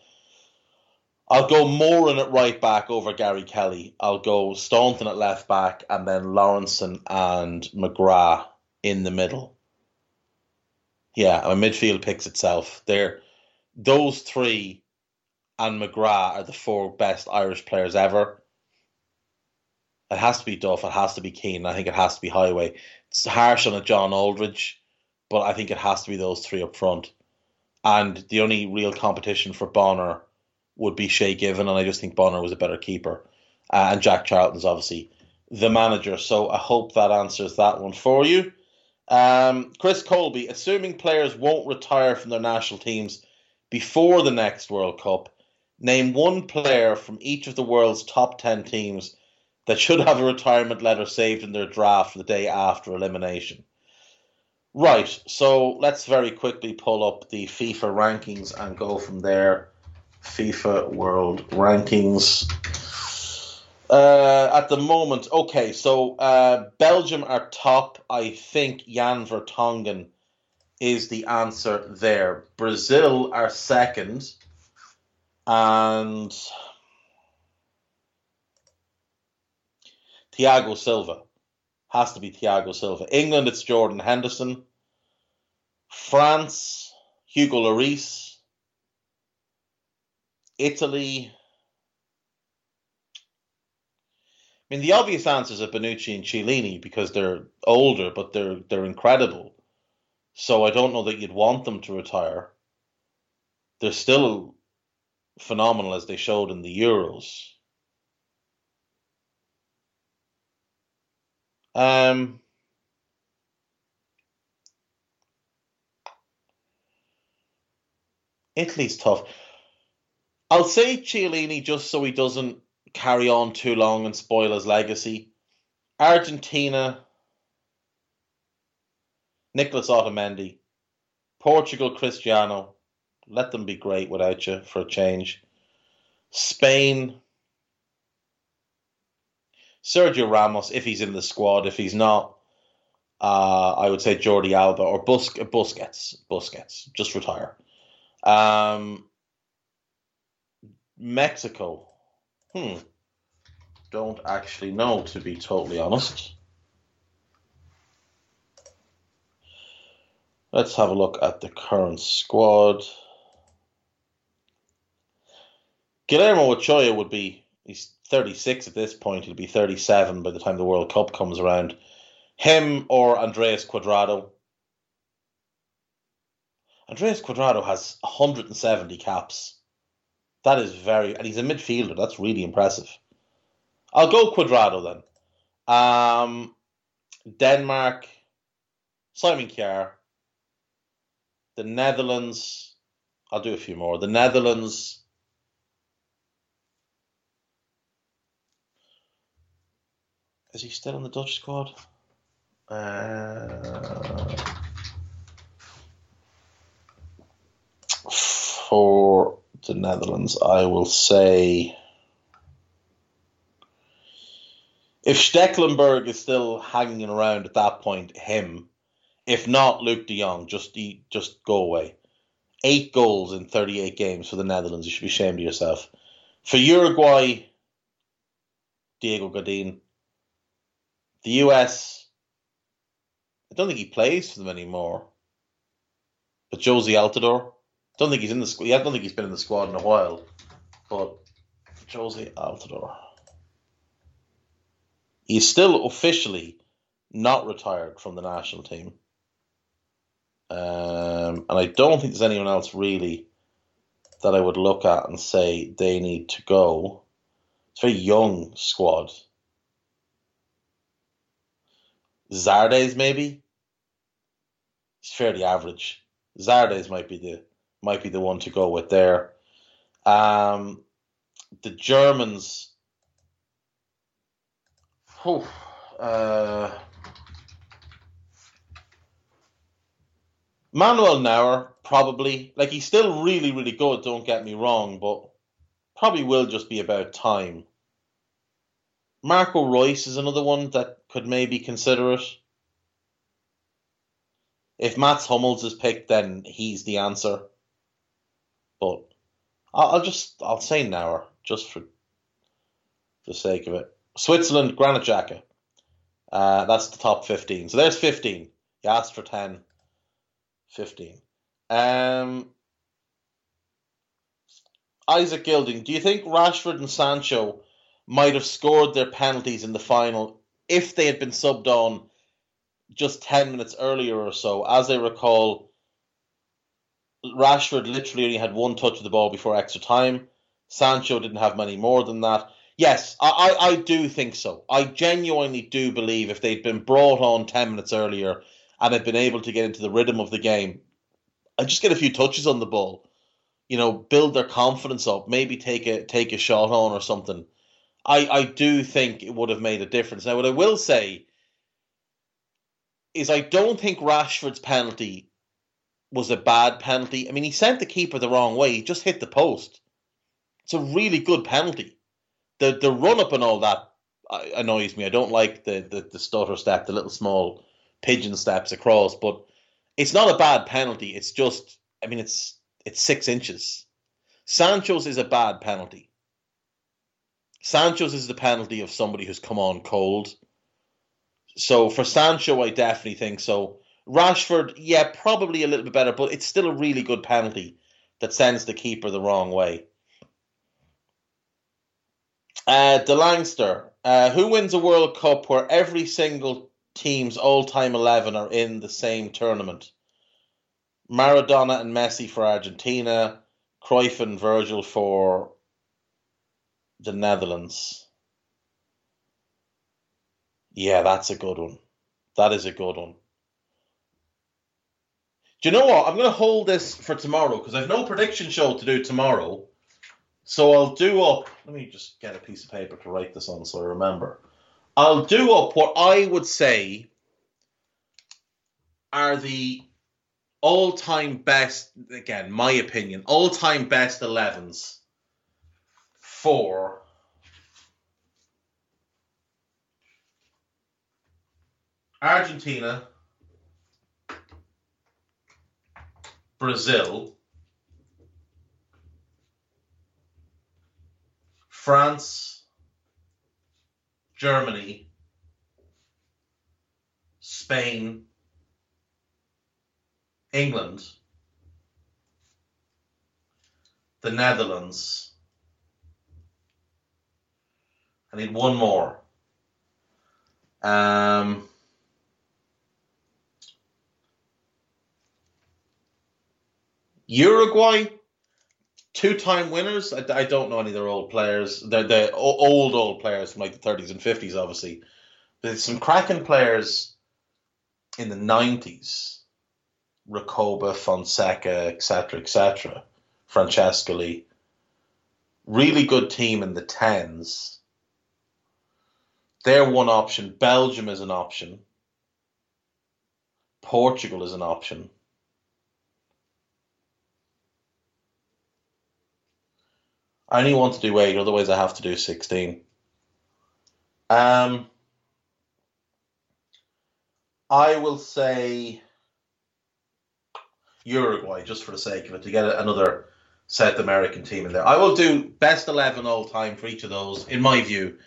I'll go Moran at right back over Gary Kelly. I'll go Staunton at left back, and then Lawrenson and McGrath in the middle. Yeah, my midfield picks itself. There, those three and McGrath are the four best Irish players ever. It has to be Duff. It has to be Keane. I think it has to be Heighway. It's harsh on a John Aldridge, but I think it has to be those three up front. and the only real competition for Bonner would be Shay Given, and I just think Bonner was a better keeper. Uh, and Jack Charlton's obviously the manager, so I hope that answers that one for you. Um, Chris Colby, assuming players won't retire from their national teams before the next World Cup, name one player from each of the world's top 10 teams that should have a retirement letter saved in their draft the day after elimination. Right, so let's very quickly pull up the FIFA rankings and go from there. FIFA World Rankings. Uh, at the moment, okay, so uh, Belgium are top. I think Jan Vertonghen is the answer there. Brazil are second. And Thiago Silva. Has to be Thiago Silva. England, it's Jordan Henderson. France, Hugo Lloris. Italy. I mean, the obvious answers are Bonucci and Chiellini because they're older, but they're they're incredible. So I don't know that you'd want them to retire. They're still phenomenal as they showed in the Euros. Um, Italy's tough. I'll say Chiellini just so he doesn't carry on too long and spoil his legacy. Argentina, Nicholas Otamendi. Portugal, Cristiano. Let them be great without you for a change. Spain, Sergio Ramos, if he's in the squad. If he's not, uh, I would say Jordi Alba or Bus- Busquets. Busquets, just retire. Um, Mexico. Hmm. Don't actually know, to be totally honest. Let's have a look at the current squad. Guillermo Ochoa would be, he's 36 at this point. He'll be 37 by the time the World Cup comes around. Him or Andreas Guardado. Andreas Guardado has 170 caps. That is very, and he's a midfielder. That's really impressive. I'll go Guardado then. Um, Denmark, Simon Kjaer. The Netherlands, I'll do a few more. The Netherlands, is he still in the Dutch squad? Uh, for the Netherlands, I will say if Stekelenburg is still hanging around at that point, him. If not, Luuk de Jong, just just go away. Eight goals in 38 games for the Netherlands. You should be ashamed of yourself. For Uruguay, Diego Godin. The US, I don't think he plays for them anymore. But Jozy Altidore, don't think he's in the squad. I don't think he's been in the squad in a while. But Jozy Altidore. He's still officially not retired from the national team. Um, and I don't think there's anyone else really that I would look at and say they need to go. It's a very young squad. Zardes maybe. He's fairly average. Zardes might be the might be the one to go with there. Um, the Germans. Oh, uh, Manuel Neuer probably like he's still really really good. Don't get me wrong, but probably will just be about time. Marco Reus is another one that could maybe consider it. If Mats Hummels is picked, then he's the answer. But I'll, just I'll say Neuer just for the sake of it. Switzerland, Granit Xhaka. Uh, that's the top 15. So there's 15. You asked for 10. 15. Um, Isaac Gilding, do you think Rashford and Sancho might have scored their penalties in the final if they had been subbed on just 10 minutes earlier or so. As I recall, Rashford literally only had one touch of the ball before extra time. Sancho didn't have many more than that. Yes, I, I, I do think so. I genuinely do believe if they'd been brought on 10 minutes earlier and had been able to get into the rhythm of the game, and just get a few touches on the ball, you know, build their confidence up, maybe take a take a shot on or something. I, I do think it would have made a difference. Now, what I will say is I don't think Rashford's penalty was a bad penalty. I mean, he sent the keeper the wrong way. He just hit the post. It's a really good penalty. The the run up and all that uh, annoys me. I don't like the, the, the stutter step, the little small pigeon steps across, but it's not a bad penalty. It's just, I mean, it's it's six inches. Sancho's is a bad penalty. Sancho's is the penalty of somebody who's come on cold. So for Sancho, I definitely think so. Rashford, yeah, probably a little bit better, but it's still a really good penalty that sends the keeper the wrong way. Uh, Delangster, uh, who wins a World Cup where every single team's all-time eleven are in the same tournament? Maradona and Messi for Argentina, Cruyff and Virgil for the Netherlands. Yeah, that's a good one. That is a good one. Do you know what? I'm going to hold this for tomorrow because I've no prediction show to do tomorrow. So I'll do up. Let me just get a piece of paper to write this on so I remember. I'll do up what I would say are the all time best, again, my opinion, all time best 11s for Argentina, Brazil, France, Germany, Spain, England, the Netherlands. I need one more. Um, Uruguay, two-time winners. I, I, don't know any of their old players. They're the old old players from like the 30s and 50s, obviously. There's some cracking players in the 90s. Recoba, Fonseca, etc., etc. Francescoli. Really good team in the tens. They're one option. Belgium is an option. Portugal is an option. I only want to do eight, otherwise I have to do sixteen. Um, I will say Uruguay just for the sake of it to get another South American team in there. I will do best eleven all time for each of those, in my view,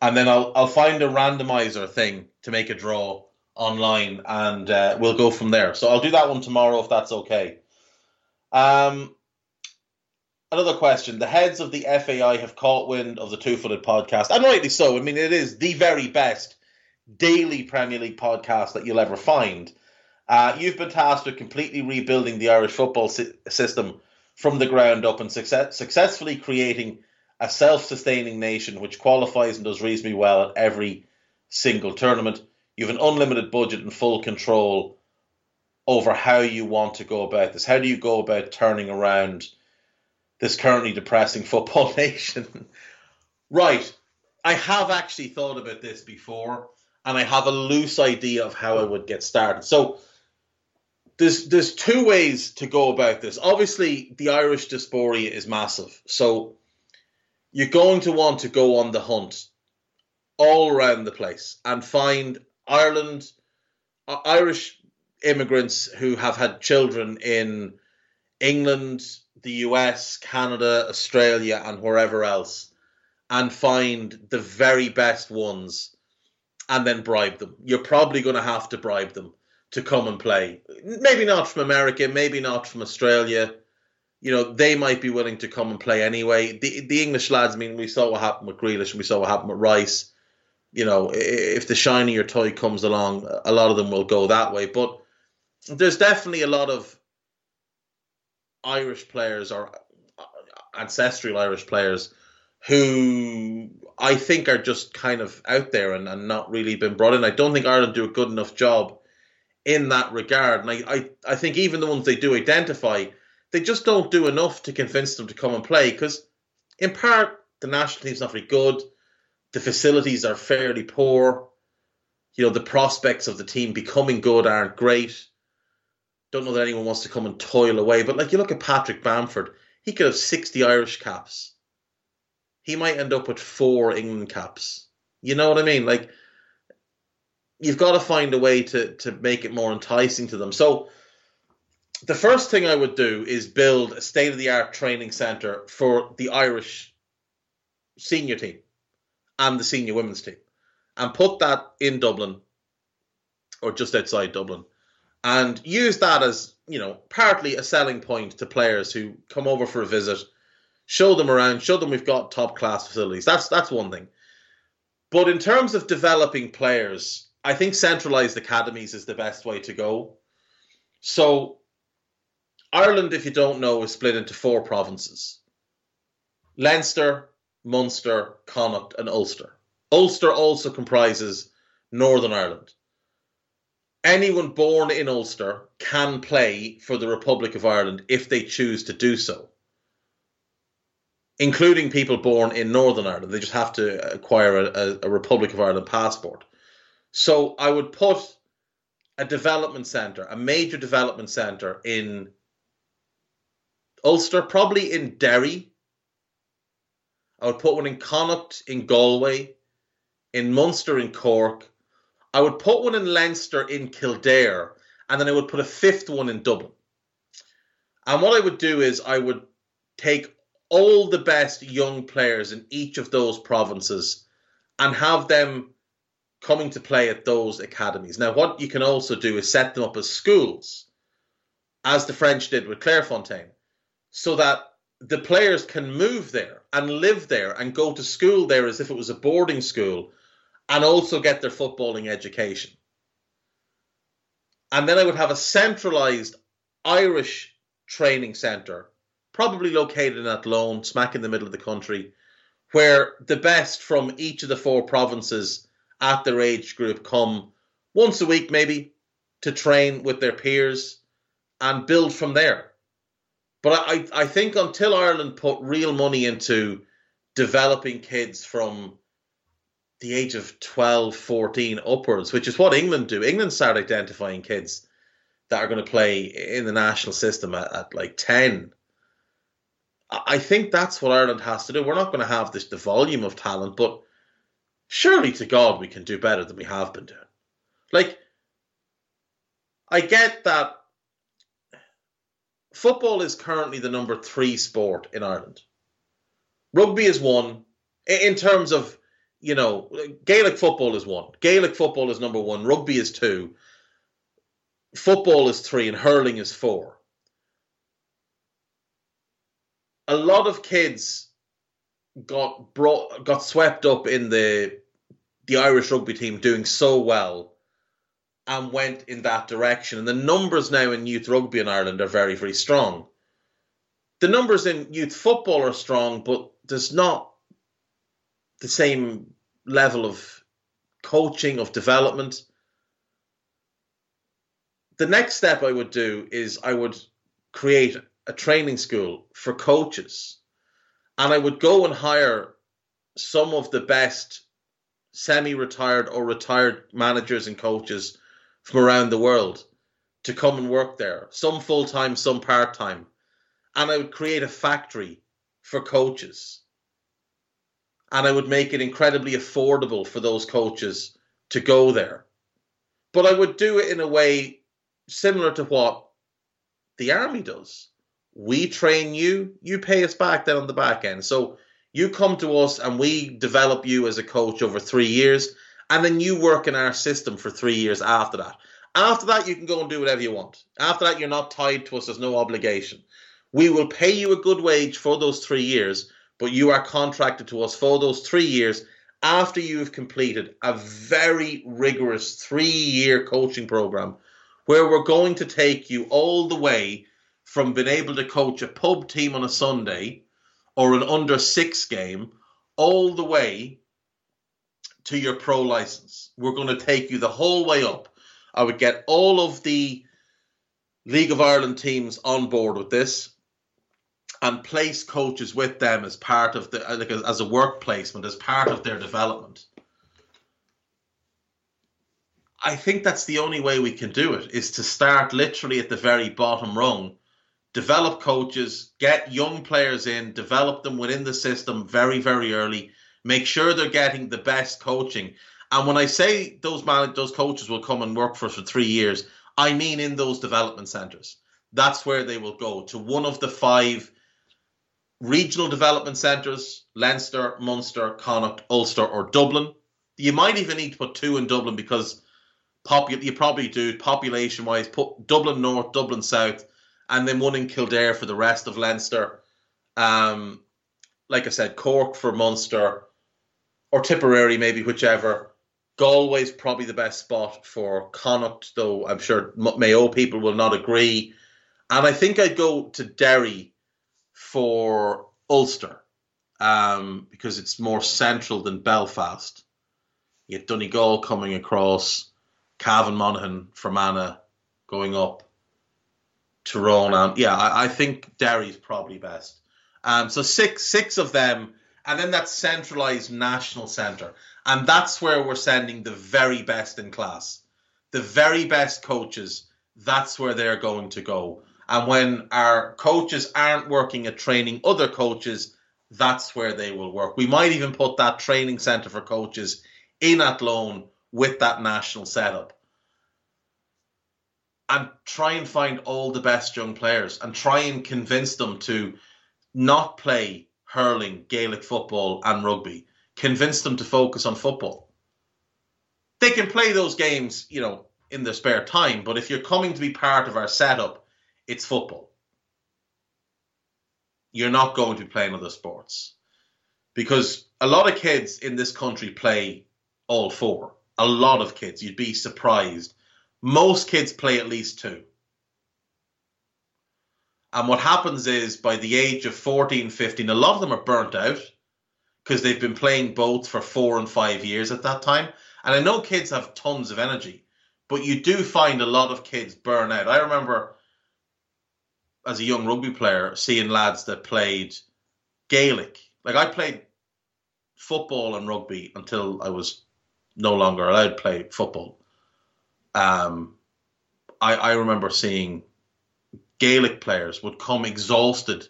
and then I'll I'll find a randomizer thing to make a draw online, and uh, we'll go from there. So I'll do that one tomorrow if that's okay. Um, another question. The heads of the FAI have caught wind of the Two Footed podcast, and rightly so. I mean, it is the very best daily Premier League podcast that you'll ever find. Uh, you've been tasked with completely rebuilding the Irish football si- system from the ground up and success- successfully creating a self sustaining nation which qualifies and does reasonably well at every single tournament. You have an unlimited budget and full control over how you want to go about this. How do you go about turning around this currently depressing football nation? right. I have actually thought about this before and I have a loose idea of how I would get started. So, there's there's two ways to go about this. Obviously, the Irish diaspora is massive, so you're going to want to go on the hunt all around the place and find Ireland, Irish immigrants who have had children in England, the US, Canada, Australia, and wherever else, and find the very best ones and then bribe them. You're probably going to have to bribe them to come and play. Maybe not from America, maybe not from Australia. You know, they might be willing to come and play anyway. The the English lads, I mean, we saw what happened with Grealish we saw what happened with Rice. You know, if the shinier toy comes along, a lot of them will go that way. But there's definitely a lot of Irish players or uh, ancestral Irish players who I think are just kind of out there and, and not really been brought in. I don't think Ireland do a good enough job in that regard. And I, I, I think even the ones they do identify, they just don't do enough to convince them to come and play because, in part, the national team's not very good. The facilities are fairly poor. You know, the prospects of the team becoming good aren't great. Don't know that anyone wants to come and toil away. But, like, you look at Patrick Bamford, he could have 60 Irish caps he might end up with four England caps. You know what I mean? Like you've got to find a way to to make it more enticing to them. So the first thing I would do is build a state of the art training center for the Irish senior team and the senior women's team and put that in Dublin or just outside Dublin and use that as, you know, partly a selling point to players who come over for a visit show them around, show them we've got top class facilities. That's that's one thing. But in terms of developing players, I think centralized academies is the best way to go. So Ireland, if you don't know, is split into four provinces. Leinster, Munster, Connacht, and Ulster. Ulster also comprises Northern Ireland. Anyone born in Ulster can play for the Republic of Ireland if they choose to do so including people born in Northern Ireland. They just have to acquire a, a, Republic of Ireland passport. So I would put a development centre, a major development centre in Ulster, probably in Derry. I would put one in Connacht, in Galway, in Munster, in Cork. I would put one in Leinster, in Kildare, and then I would put a fifth one in Dublin. And what I would do is I would take all the best young players in each of those provinces and have them coming to play at those academies. Now, what you can also do is set them up as schools, as the French did with Clairefontaine, so that the players can move there and live there and go to school there as if it was a boarding school and also get their footballing education. And then I would have a centralized Irish training centre probably located in Athlone, smack in the middle of the country, where the best from each of the four provinces at their age group come once a week, maybe, to train with their peers and build from there. But I, I think until Ireland put real money into developing kids from the age of 12, 14 upwards, which is what England do. England start identifying kids that are going to play in the national system at, at like 10 I think that's what Ireland has to do. We're not going to have this the volume of talent, but surely to God we can do better than we have been doing. Like, I get that football is currently the number three sport in Ireland. Rugby is one in terms of you know Gaelic football is one. Gaelic football is number one. Rugby is two. Football is three, and hurling is four a lot of kids got brought got swept up in the the Irish rugby team doing so well and went in that direction. And the numbers now in youth rugby in Ireland are very, very strong. The numbers in youth football are strong, but there's not the same level of coaching, of development. The next step I would do is I would create a training school for coaches, and I would go and hire some of the best semi-retired or retired managers and coaches from around the world to come and work there, some full time, some part time. And I would create a factory for coaches. And I would make it incredibly affordable for those coaches to go there. But I would do it in a way similar to what the army does we train you, you pay us back then on the back end. So you come to us and we develop you as a coach over three years, and then you work in our system for three years after that. After that, you can go and do whatever you want. After that, you're not tied to us, there's no obligation. We will pay you a good wage for those three years, but you are contracted to us for those three years after you've completed a very rigorous three year coaching program where we're going to take you all the way from being able to coach a pub team on a Sunday or an under six game all the way to your pro license. We're going to take you the whole way up. I would get all of the League of Ireland teams on board with this and place coaches with them as part of the uh, like as a work placement as part of their development. I think that's the only way we can do it is to start literally at the very bottom rung, develop coaches, get young players in, develop them within the system very very early, make sure they're getting the best coaching. And when I say those man, those coaches will come and work for us for three years, I mean in those development centres. That's where they will go to one of the five regional development centres: Leinster, Munster, Connacht, Ulster, or Dublin. You might even need to put two in Dublin because you probably do population wise. Put Dublin North, Dublin South, and then one in Kildare for the rest of Leinster. Um, like I said, Cork for Munster, or Tipperary, maybe whichever. Galway's probably the best spot for Connacht, though I'm sure Mayo people will not agree. And I think I'd go to Derry for Ulster um, because it's more central than Belfast. You have Donegal coming across, Cavan Monaghan, Fermanagh going up, Tyrone. Um, yeah, I, I think Derry's probably best. Um, so six six of them and then that centralized national center. And that's where we're sending the very best in class. The very best coaches, that's where they're going to go. And when our coaches aren't working at training other coaches, that's where they will work. We might even put that training center for coaches in Athlone with that national setup. And try and find all the best young players and try and convince them to not play hurling, Gaelic football, and rugby. Convince them to focus on football. They can play those games, you know, in their spare time, but if you're coming to be part of our setup, it's football. You're not going to be playing other sports. Because a lot of kids in this country play all four. A lot of kids. You'd be surprised. Most kids play at least two. And what happens is by the age of 14, 15, a lot of them are burnt out because they've been playing both for four and five years at that time. And I know kids have tons of energy, but you do find a lot of kids burn out. I remember as a young rugby player seeing lads that played Gaelic. Like I played football and rugby until I was no longer allowed to play football. Um, I, I remember seeing Gaelic players would come exhausted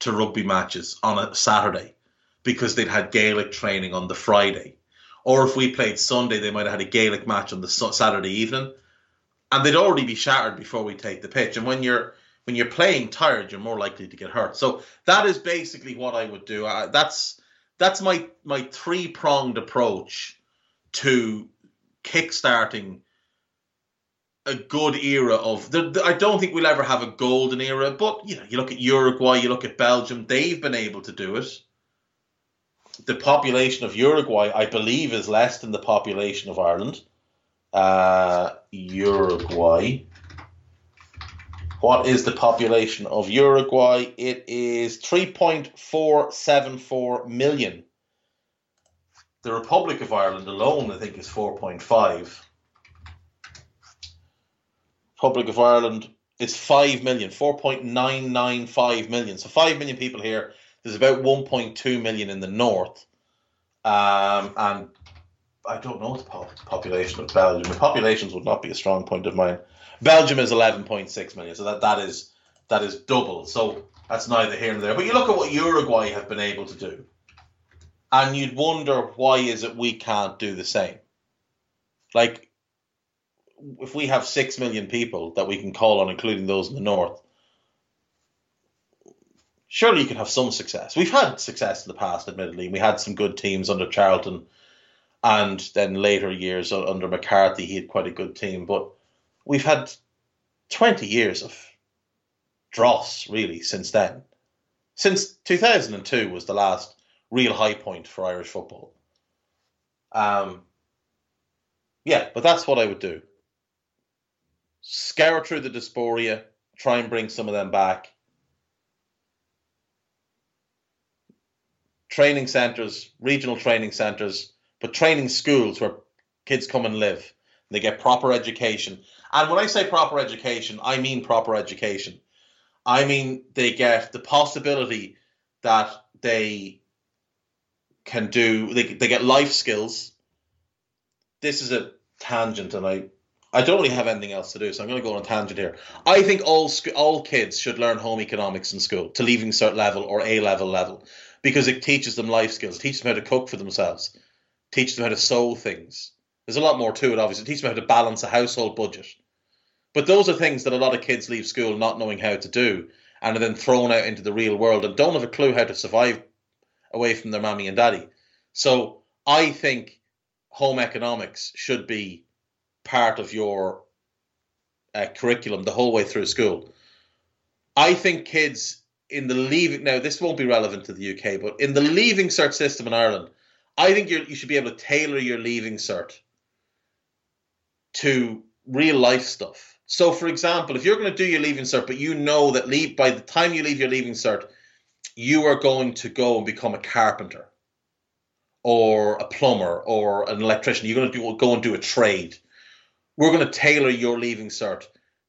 to rugby matches on a Saturday because they'd had Gaelic training on the Friday. Or if we played Sunday, they might have had a Gaelic match on the Saturday evening, and they'd already be shattered before we take the pitch. And when you're when you're playing tired, you're more likely to get hurt. So that is basically what I would do. Uh, that's that's my my three pronged approach to kickstarting a good era of. The, the, I don't think we'll ever have a golden era, but you know, you look at Uruguay, you look at Belgium, they've been able to do it. The population of Uruguay, I believe, is less than the population of Ireland. Uh, Uruguay. What is the population of Uruguay? It is 3.474 million. The Republic of Ireland alone, I think, is 4.5. Republic of Ireland is 5 million, 4.995 million. So 5 million people here. There's about 1.2 million in the north. Um, and I don't know the population of Belgium. The populations would not be a strong point of mine. Belgium is 11.6 million, so that, that is that is double. So that's neither here nor there. But you look at what Uruguay have been able to do, and you'd wonder why is it we can't do the same. Like if we have six million people that we can call on, including those in the north, surely you can have some success. We've had success in the past, admittedly. We had some good teams under Charlton, and then later years under McCarthy, he had quite a good team. But we've had twenty years of dross really since then. Since two thousand and two was the last real high point for Irish football. Um, yeah, but that's what I would do scour through the diaspora, try and bring some of them back. Training centres, regional training centres, but training schools where kids come and live. They get proper education. And when I say proper education, I mean proper education. I mean they get the possibility that they can do they, they get life skills. This is a tangent and I I don't really have anything else to do, so I'm going to go on a tangent here. I think all sc- all kids should learn home economics in school to leaving cert level or A level level because it teaches them life skills, it teaches them how to cook for themselves, teaches them how to sew things. There's a lot more to it, obviously. It teaches them how to balance a household budget. But those are things that a lot of kids leave school not knowing how to do and are then thrown out into the real world and don't have a clue how to survive away from their mommy and daddy. So I think home economics should be part of your uh, curriculum the whole way through school. I think kids in the leaving now this won't be relevant to the UK, but in the leaving cert system in Ireland, I think you should be able to tailor your leaving cert to real life stuff. So, for example, if you're going to do your leaving cert, but you know that leave by the time you leave your leaving cert, you are going to go and become a carpenter, or a plumber, or an electrician. You're going to do, go and do a trade. We're going to tailor your leaving cert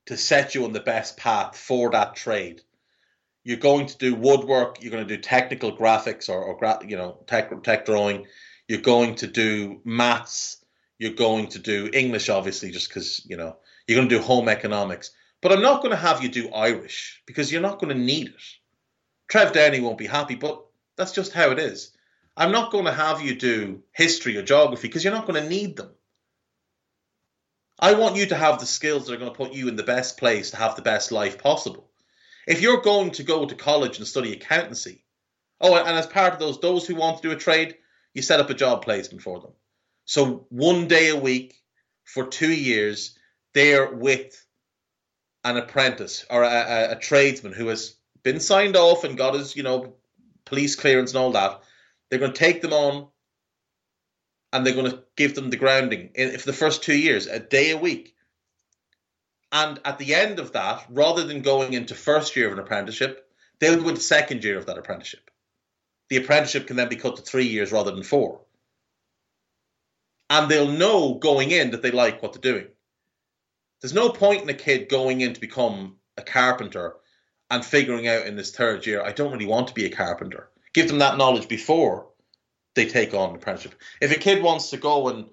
to set you on the best path for that trade. You're going to do woodwork. You're going to do technical graphics or, or you know tech tech drawing. You're going to do maths you're going to do English, obviously, just because, you know, you're going to do home economics. But I'm not going to have you do Irish because you're not going to need it. Trev Downey won't be happy, but that's just how it is. I'm not going to have you do history or geography because you're not going to need them. I want you to have the skills that are going to put you in the best place to have the best life possible. If you're going to go to college and study accountancy, oh, and as part of those, those who want to do a trade, you set up a job placement for them. So one day a week for two years, they're with an apprentice or a, a, a, tradesman who has been signed off and got his, you know, police clearance and all that. They're going to take them on and they're going to give them the grounding in, for the first two years, a day a week. And at the end of that, rather than going into first year of an apprenticeship, they'll go into second year of that apprenticeship. The apprenticeship can then be cut to three years rather than four and they'll know going in that they like what they're doing. There's no point in a kid going in to become a carpenter and figuring out in this third year, I don't really want to be a carpenter. Give them that knowledge before they take on an apprenticeship. If a kid wants to go and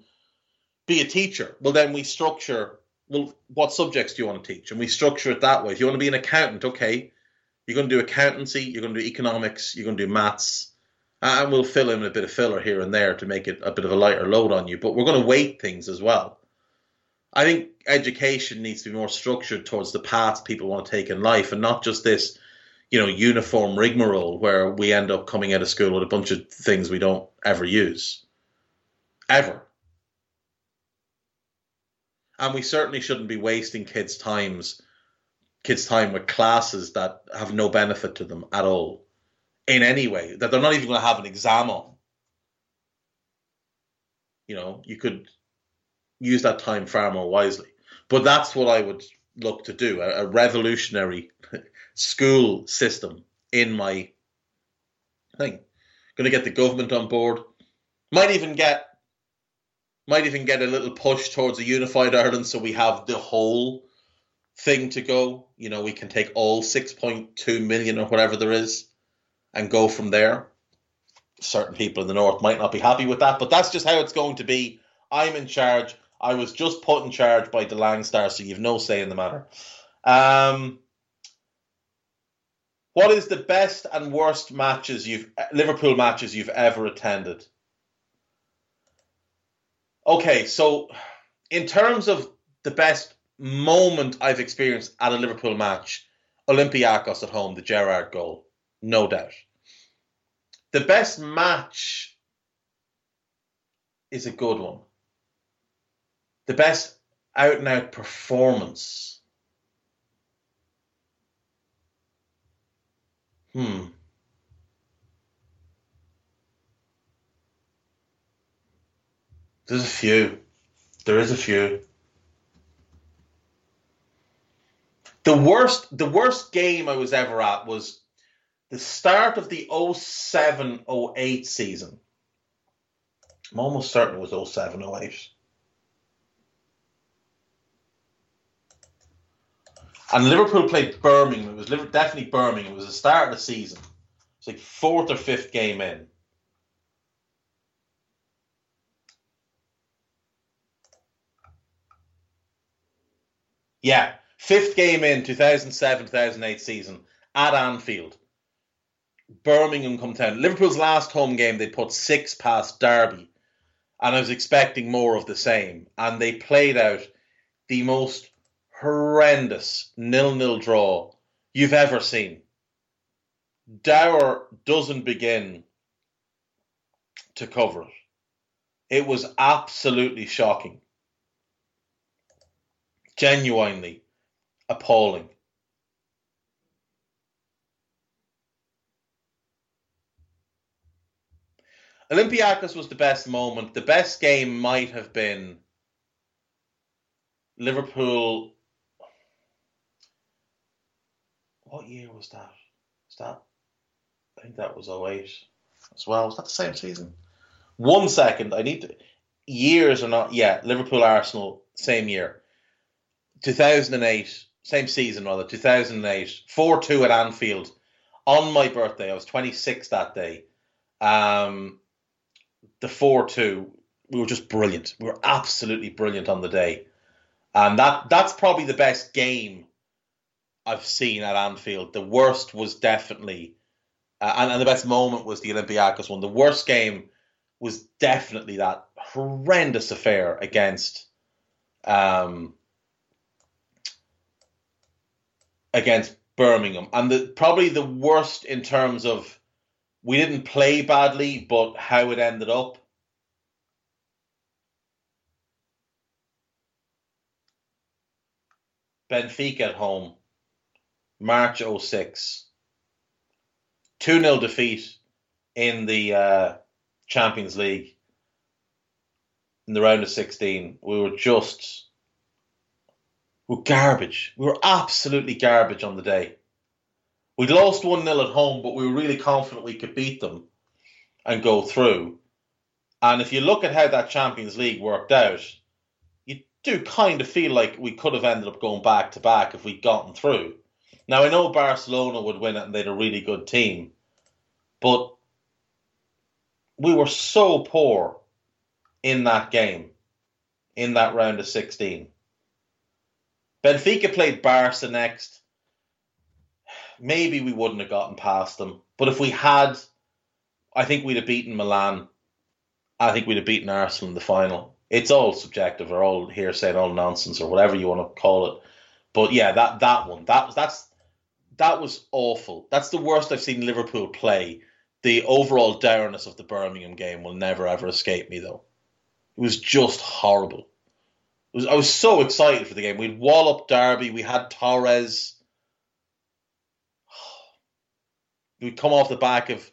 be a teacher, well, then we structure, well, what subjects do you want to teach? And we structure it that way. If you want to be an accountant, okay, you're going to do accountancy, you're going to do economics, you're going to do maths, and we'll fill in a bit of filler here and there to make it a bit of a lighter load on you. But we're going to weight things as well. I think education needs to be more structured towards the paths people want to take in life, and not just this, you know, uniform rigmarole where we end up coming out of school with a bunch of things we don't ever use, ever. And we certainly shouldn't be wasting kids' times, kids' time with classes that have no benefit to them at all in any way that they're not even going to have an exam on. You know, you could use that time far more wisely. But that's what I would look to do a, a revolutionary school system in my thing. Going to get the government on board. Might even get might even get a little push towards a unified Ireland so we have the whole thing to go. You know, we can take all 6.2 million or whatever there is and go from there. Certain people in the north might not be happy with that, but that's just how it's going to be. I'm in charge. I was just put in charge by the Langstar, so you've no say in the matter. Um, what is the best and worst matches you've Liverpool matches you've ever attended? Okay, so in terms of the best moment I've experienced at a Liverpool match, Olympiacos at home, the Gerrard goal no doubt. The best match is a good one. The best out and out performance. Hmm. There's a few. There is a few. The worst, the worst game I was ever at was the start of the 07-08 season. I'm almost certain it was 07-08. And Liverpool played Birmingham. It was definitely Birmingham. It was the start of the season. It's like fourth or fifth game in. Yeah, fifth game in 2007 2008 season at Anfield. Birmingham come down. Liverpool's last home game, they put six past Derby, and I was expecting more of the same. And they played out the most horrendous nil-nil draw you've ever seen. Dower doesn't begin to cover it. It was absolutely shocking. Genuinely appalling. Olympiacos was the best moment. The best game might have been Liverpool. What year was that? Was that? I think that was 08 as well. Was that the same season? One second. I need to. Years or not? Yeah, Liverpool Arsenal, same year. 2008, same season rather, 2008. 4 2 at Anfield on my birthday. I was 26 that day. Um, the 4 2, we were just brilliant. We were absolutely brilliant on the day. And that that's probably the best game I've seen at Anfield. The worst was definitely, uh, and, and the best moment was the Olympiacos one. The worst game was definitely that horrendous affair against um, against Birmingham, and the probably the worst in terms of we didn't play badly, but how it ended up. Benfica at home, March 06. 2 0 defeat in the uh, Champions League in the round of 16. We were just. We were garbage. We were absolutely garbage on the day. We'd lost 1 0 at home, but we were really confident we could beat them and go through. And if you look at how that Champions League worked out, you do kind of feel like we could have ended up going back to back if we'd gotten through. Now, I know Barcelona would win it and they had a really good team, but we were so poor in that game, in that round of 16. Benfica played Barca next maybe we wouldn't have gotten past them. But if we had, I think we'd have beaten Milan. I think we'd have beaten Arsenal in the final. It's all subjective or all hearsay and all nonsense or whatever you want to call it. But yeah, that that one that that's that was awful. That's the worst I've seen Liverpool play. The overall dourness of the Birmingham game will never ever escape me though. It was just horrible. Was, I was so excited for the game. We'd wall up Derby. We had Torres we come off the back of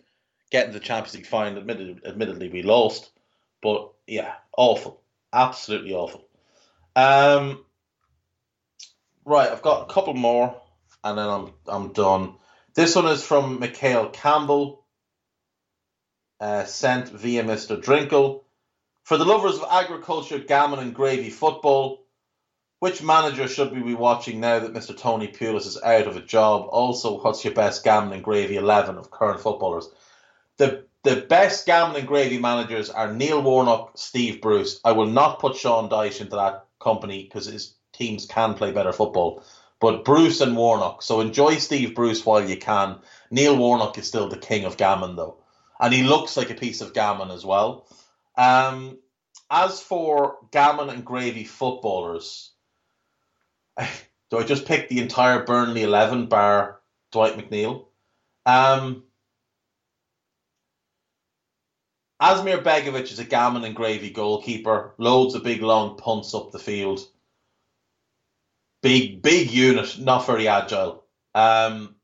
getting the Champions League final. Admittedly, admittedly, we lost, but yeah, awful, absolutely awful. Um, right, I've got a couple more, and then I'm I'm done. This one is from Mikhail Campbell, uh, sent via Mr. Drinkle. For the lovers of agriculture, gammon, and gravy football, which manager should we be watching now that Mr. Tony Pulis is out of a job? Also, what's your best gammon and gravy 11 of current footballers? The the best gammon and gravy managers are Neil Warnock, Steve Bruce. I will not put Sean Dyche into that company because his teams can play better football. But Bruce and Warnock. So enjoy Steve Bruce while you can. Neil Warnock is still the king of gammon, though. And he looks like a piece of gammon as well. Um, as for gammon and gravy footballers, do I just pick the entire Burnley eleven bar Dwight McNeil? Um, Asmir Begovic is a gammon and gravy goalkeeper. Loads of big long punts up the field. Big big unit, not very agile. Um,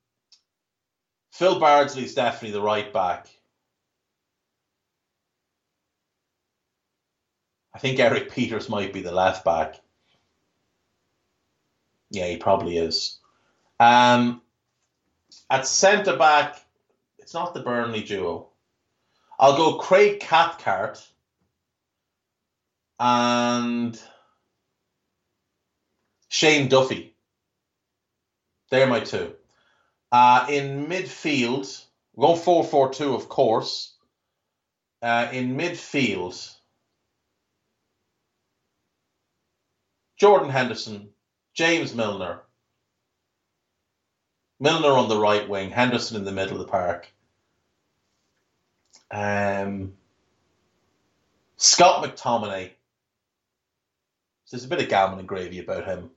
Phil Bardsley is definitely the right back. I think Erik Pieters might be the left back. Yeah, he probably is. Um, at centre back, it's not the Burnley duo. I'll go Craig Cathcart and Shane Duffy. They're my two. Uh, in midfield, we're going 4 4 2, of course. Uh, in midfield, Jordan Henderson, James Milner. Milner on the right wing, Henderson in the middle of the park. Um, Scott McTominay. There's a bit of gammon and gravy about him.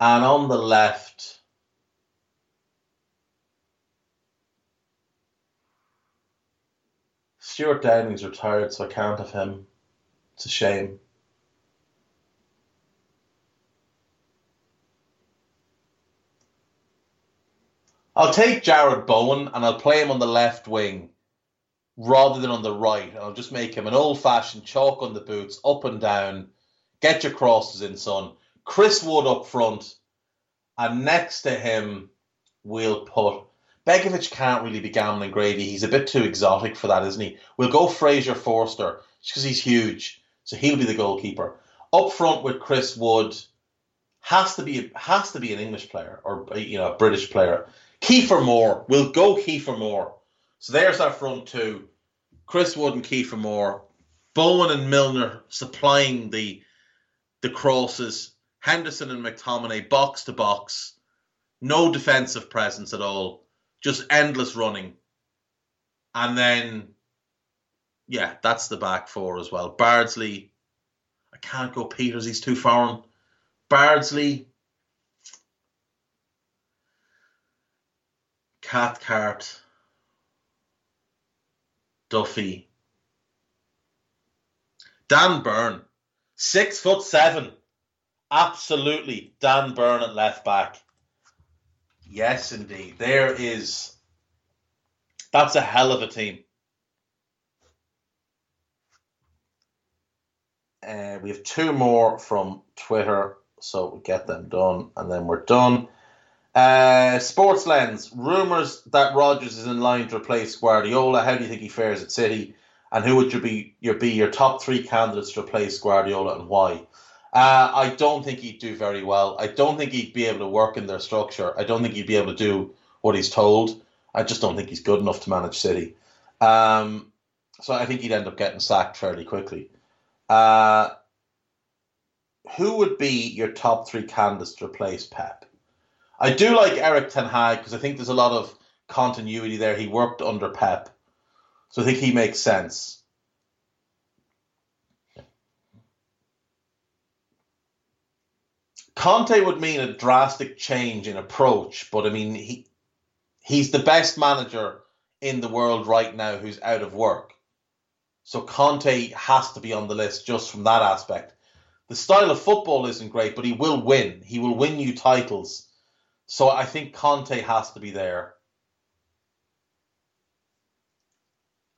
And on the left, Stuart Downing's retired, so I can't have him. It's a shame. I'll take Jarrod Bowen and I'll play him on the left wing rather than on the right. I'll just make him an old fashioned chalk on the boots, up and down, get your crosses in, son. Chris Wood up front, and next to him, we'll put. Begovic can't really be gambling gravy. He's a bit too exotic for that, isn't he? We'll go Fraser Forster because he's huge, so he'll be the goalkeeper. Up front with Chris Wood has to be has to be an English player or you know a British player. Kiefer Moore, we'll go Kiefer Moore. So there's our front two: Chris Wood and Kiefer Moore, Bowen and Milner supplying the the crosses, Henderson and McTominay box to box, no defensive presence at all, just endless running. And then, yeah, that's the back four as well. Bardsley, I can't go Pieters, he's too foreign. Bardsley, Cathcart, Duffy, Dan Burn. Six foot seven. Absolutely. Dan Burn at left back. Yes, indeed. There is. That's a hell of a team. Uh, we have two more from Twitter, so we get them done, and then we're done. Uh, Sports Lens rumors that Rodgers is in line to replace Guardiola. How do you think he fares at City? And who would you be your be your top three candidates to replace Guardiola and why? Uh, I don't think he'd do very well. I don't think he'd be able to work in their structure. I don't think he'd be able to do what he's told. I just don't think he's good enough to manage City. Um, so I think he'd end up getting sacked fairly quickly. Uh, who would be your top three candidates to replace Pep? I do like Erik Ten Hag because I think there's a lot of continuity there. He worked under Pep. So I think he makes sense. Conte would mean a drastic change in approach, but I mean he he's the best manager in the world right now who's out of work. So Conte has to be on the list just from that aspect. The style of football isn't great, but he will win. He will win you titles. So I think Conte has to be there.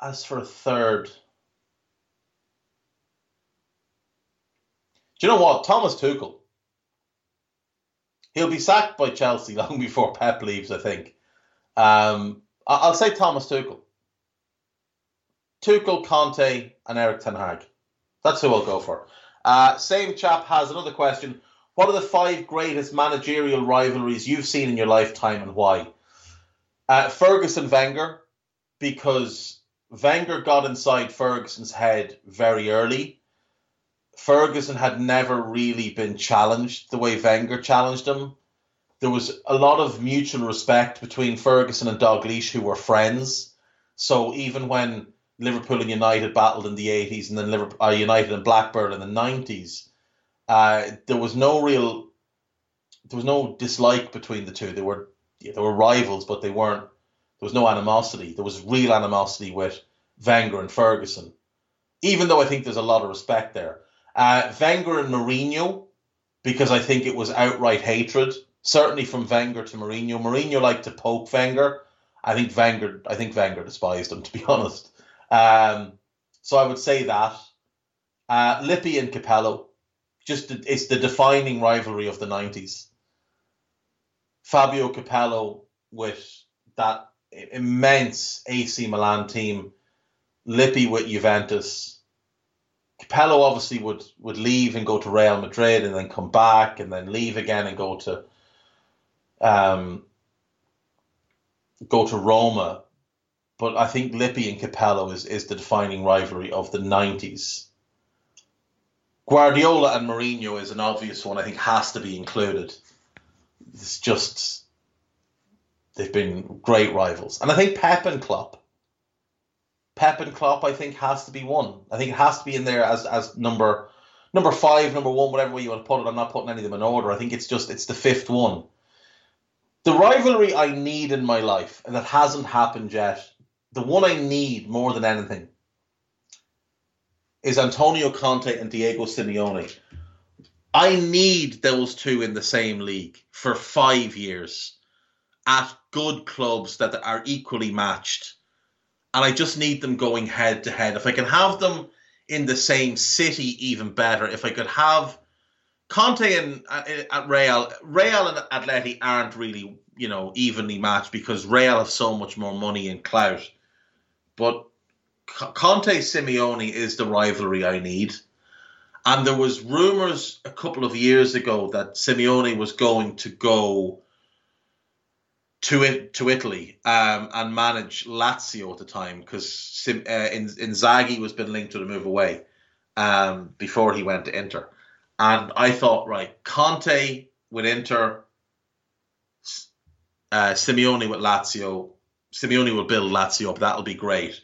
as for a third, do you know what? Thomas Tuchel. He'll be sacked by Chelsea long before Pep leaves, I think. Um, I'll say Thomas Tuchel. Tuchel, Conte, and Erik Ten Hag. That's who I'll go for. Uh, same chap has another question. What are the five greatest managerial rivalries you've seen in your lifetime and why? Uh, Ferguson Wenger, because Wenger got inside Ferguson's head very early. Ferguson had never really been challenged the way Wenger challenged him. There was a lot of mutual respect between Ferguson and Dalglish, who were friends. So even when Liverpool and United battled in the 80s and then Liverpool, uh, United and Blackburn in the 90s, uh, there was no real, there was no dislike between the two. They were, yeah, they were rivals, but they weren't there was no animosity. There was real animosity with Wenger and Ferguson, even though I think there's a lot of respect there. Uh, Wenger and Mourinho, because I think it was outright hatred, certainly from Wenger to Mourinho. Mourinho liked to poke Wenger. I think Wenger, I think Wenger despised him, to be honest. Um, so I would say that. Uh, Lippi and Capello, just it's the defining rivalry of the 90s. Fabio Capello with that immense AC Milan team, Lippi with Juventus. Capello obviously would would leave and go to Real Madrid and then come back and then leave again and go to um go to Roma. But I think Lippi and Capello is, is the defining rivalry of the nineties. Guardiola and Mourinho is an obvious one. I think has to be included. It's just they've been great rivals, and I think Pep and Klopp. Pep and Klopp, I think, has to be one. I think it has to be in there as as number number five, number one, whatever way you want to put it. I'm not putting any of them in order. I think it's just it's the fifth one. The rivalry I need in my life, and that hasn't happened yet, the one I need more than anything is Antonio Conte and Diego Simeone. I need those two in the same league for five years at good clubs that are equally matched. And I just need them going head to head. If I can have them in the same city, even better. If I could have Conte and uh, at Real, Real and Atleti aren't really, you know, evenly matched because Real have so much more money and clout. But Conte Simeone is the rivalry I need. And there was rumors a couple of years ago that Simeone was going to go to it to Italy um, and manage Lazio at the time because uh, Inzaghi was been linked to the move away um, before he went to Inter. And I thought, right, Conte with Inter, uh, Simeone with Lazio. Simeone will build Lazio up. That'll be great.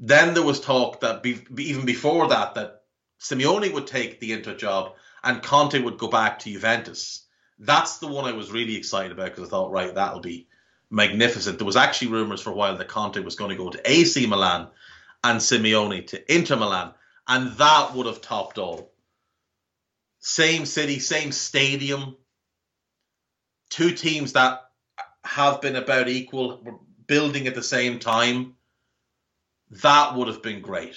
Then there was talk that be, even before that, that Simeone would take the Inter job and Conte would go back to Juventus. That's the one I was really excited about because I thought, right, that'll be magnificent. There was actually rumors for a while that Conte was going to go to AC Milan and Simeone to Inter Milan, and that would have topped all. Same city, same stadium, two teams that have been about equal, building at the same time. That would have been great.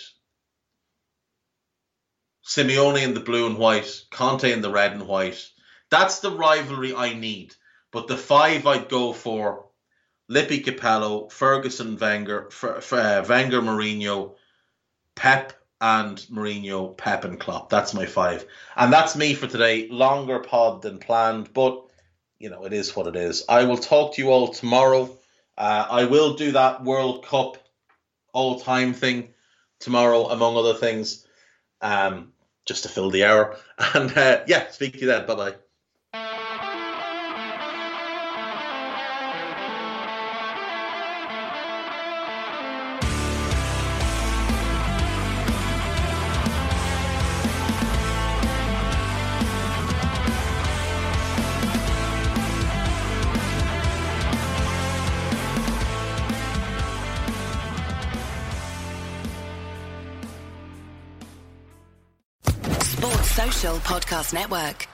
Simeone in the blue and white, Conte in the red and white. That's the rivalry I need. But the five I'd go for Lippi Capello, Ferguson Wenger, uh, Wenger Mourinho, Pep and Mourinho, Pep and Klopp. That's my five. And that's me for today. Longer pod than planned, but you know, it is what it is. I will talk to you all tomorrow. Uh, I will do that World Cup all time thing tomorrow, among other things, um, just to fill the hour. And uh, yeah, speak to you then. Bye bye. Podcast Network.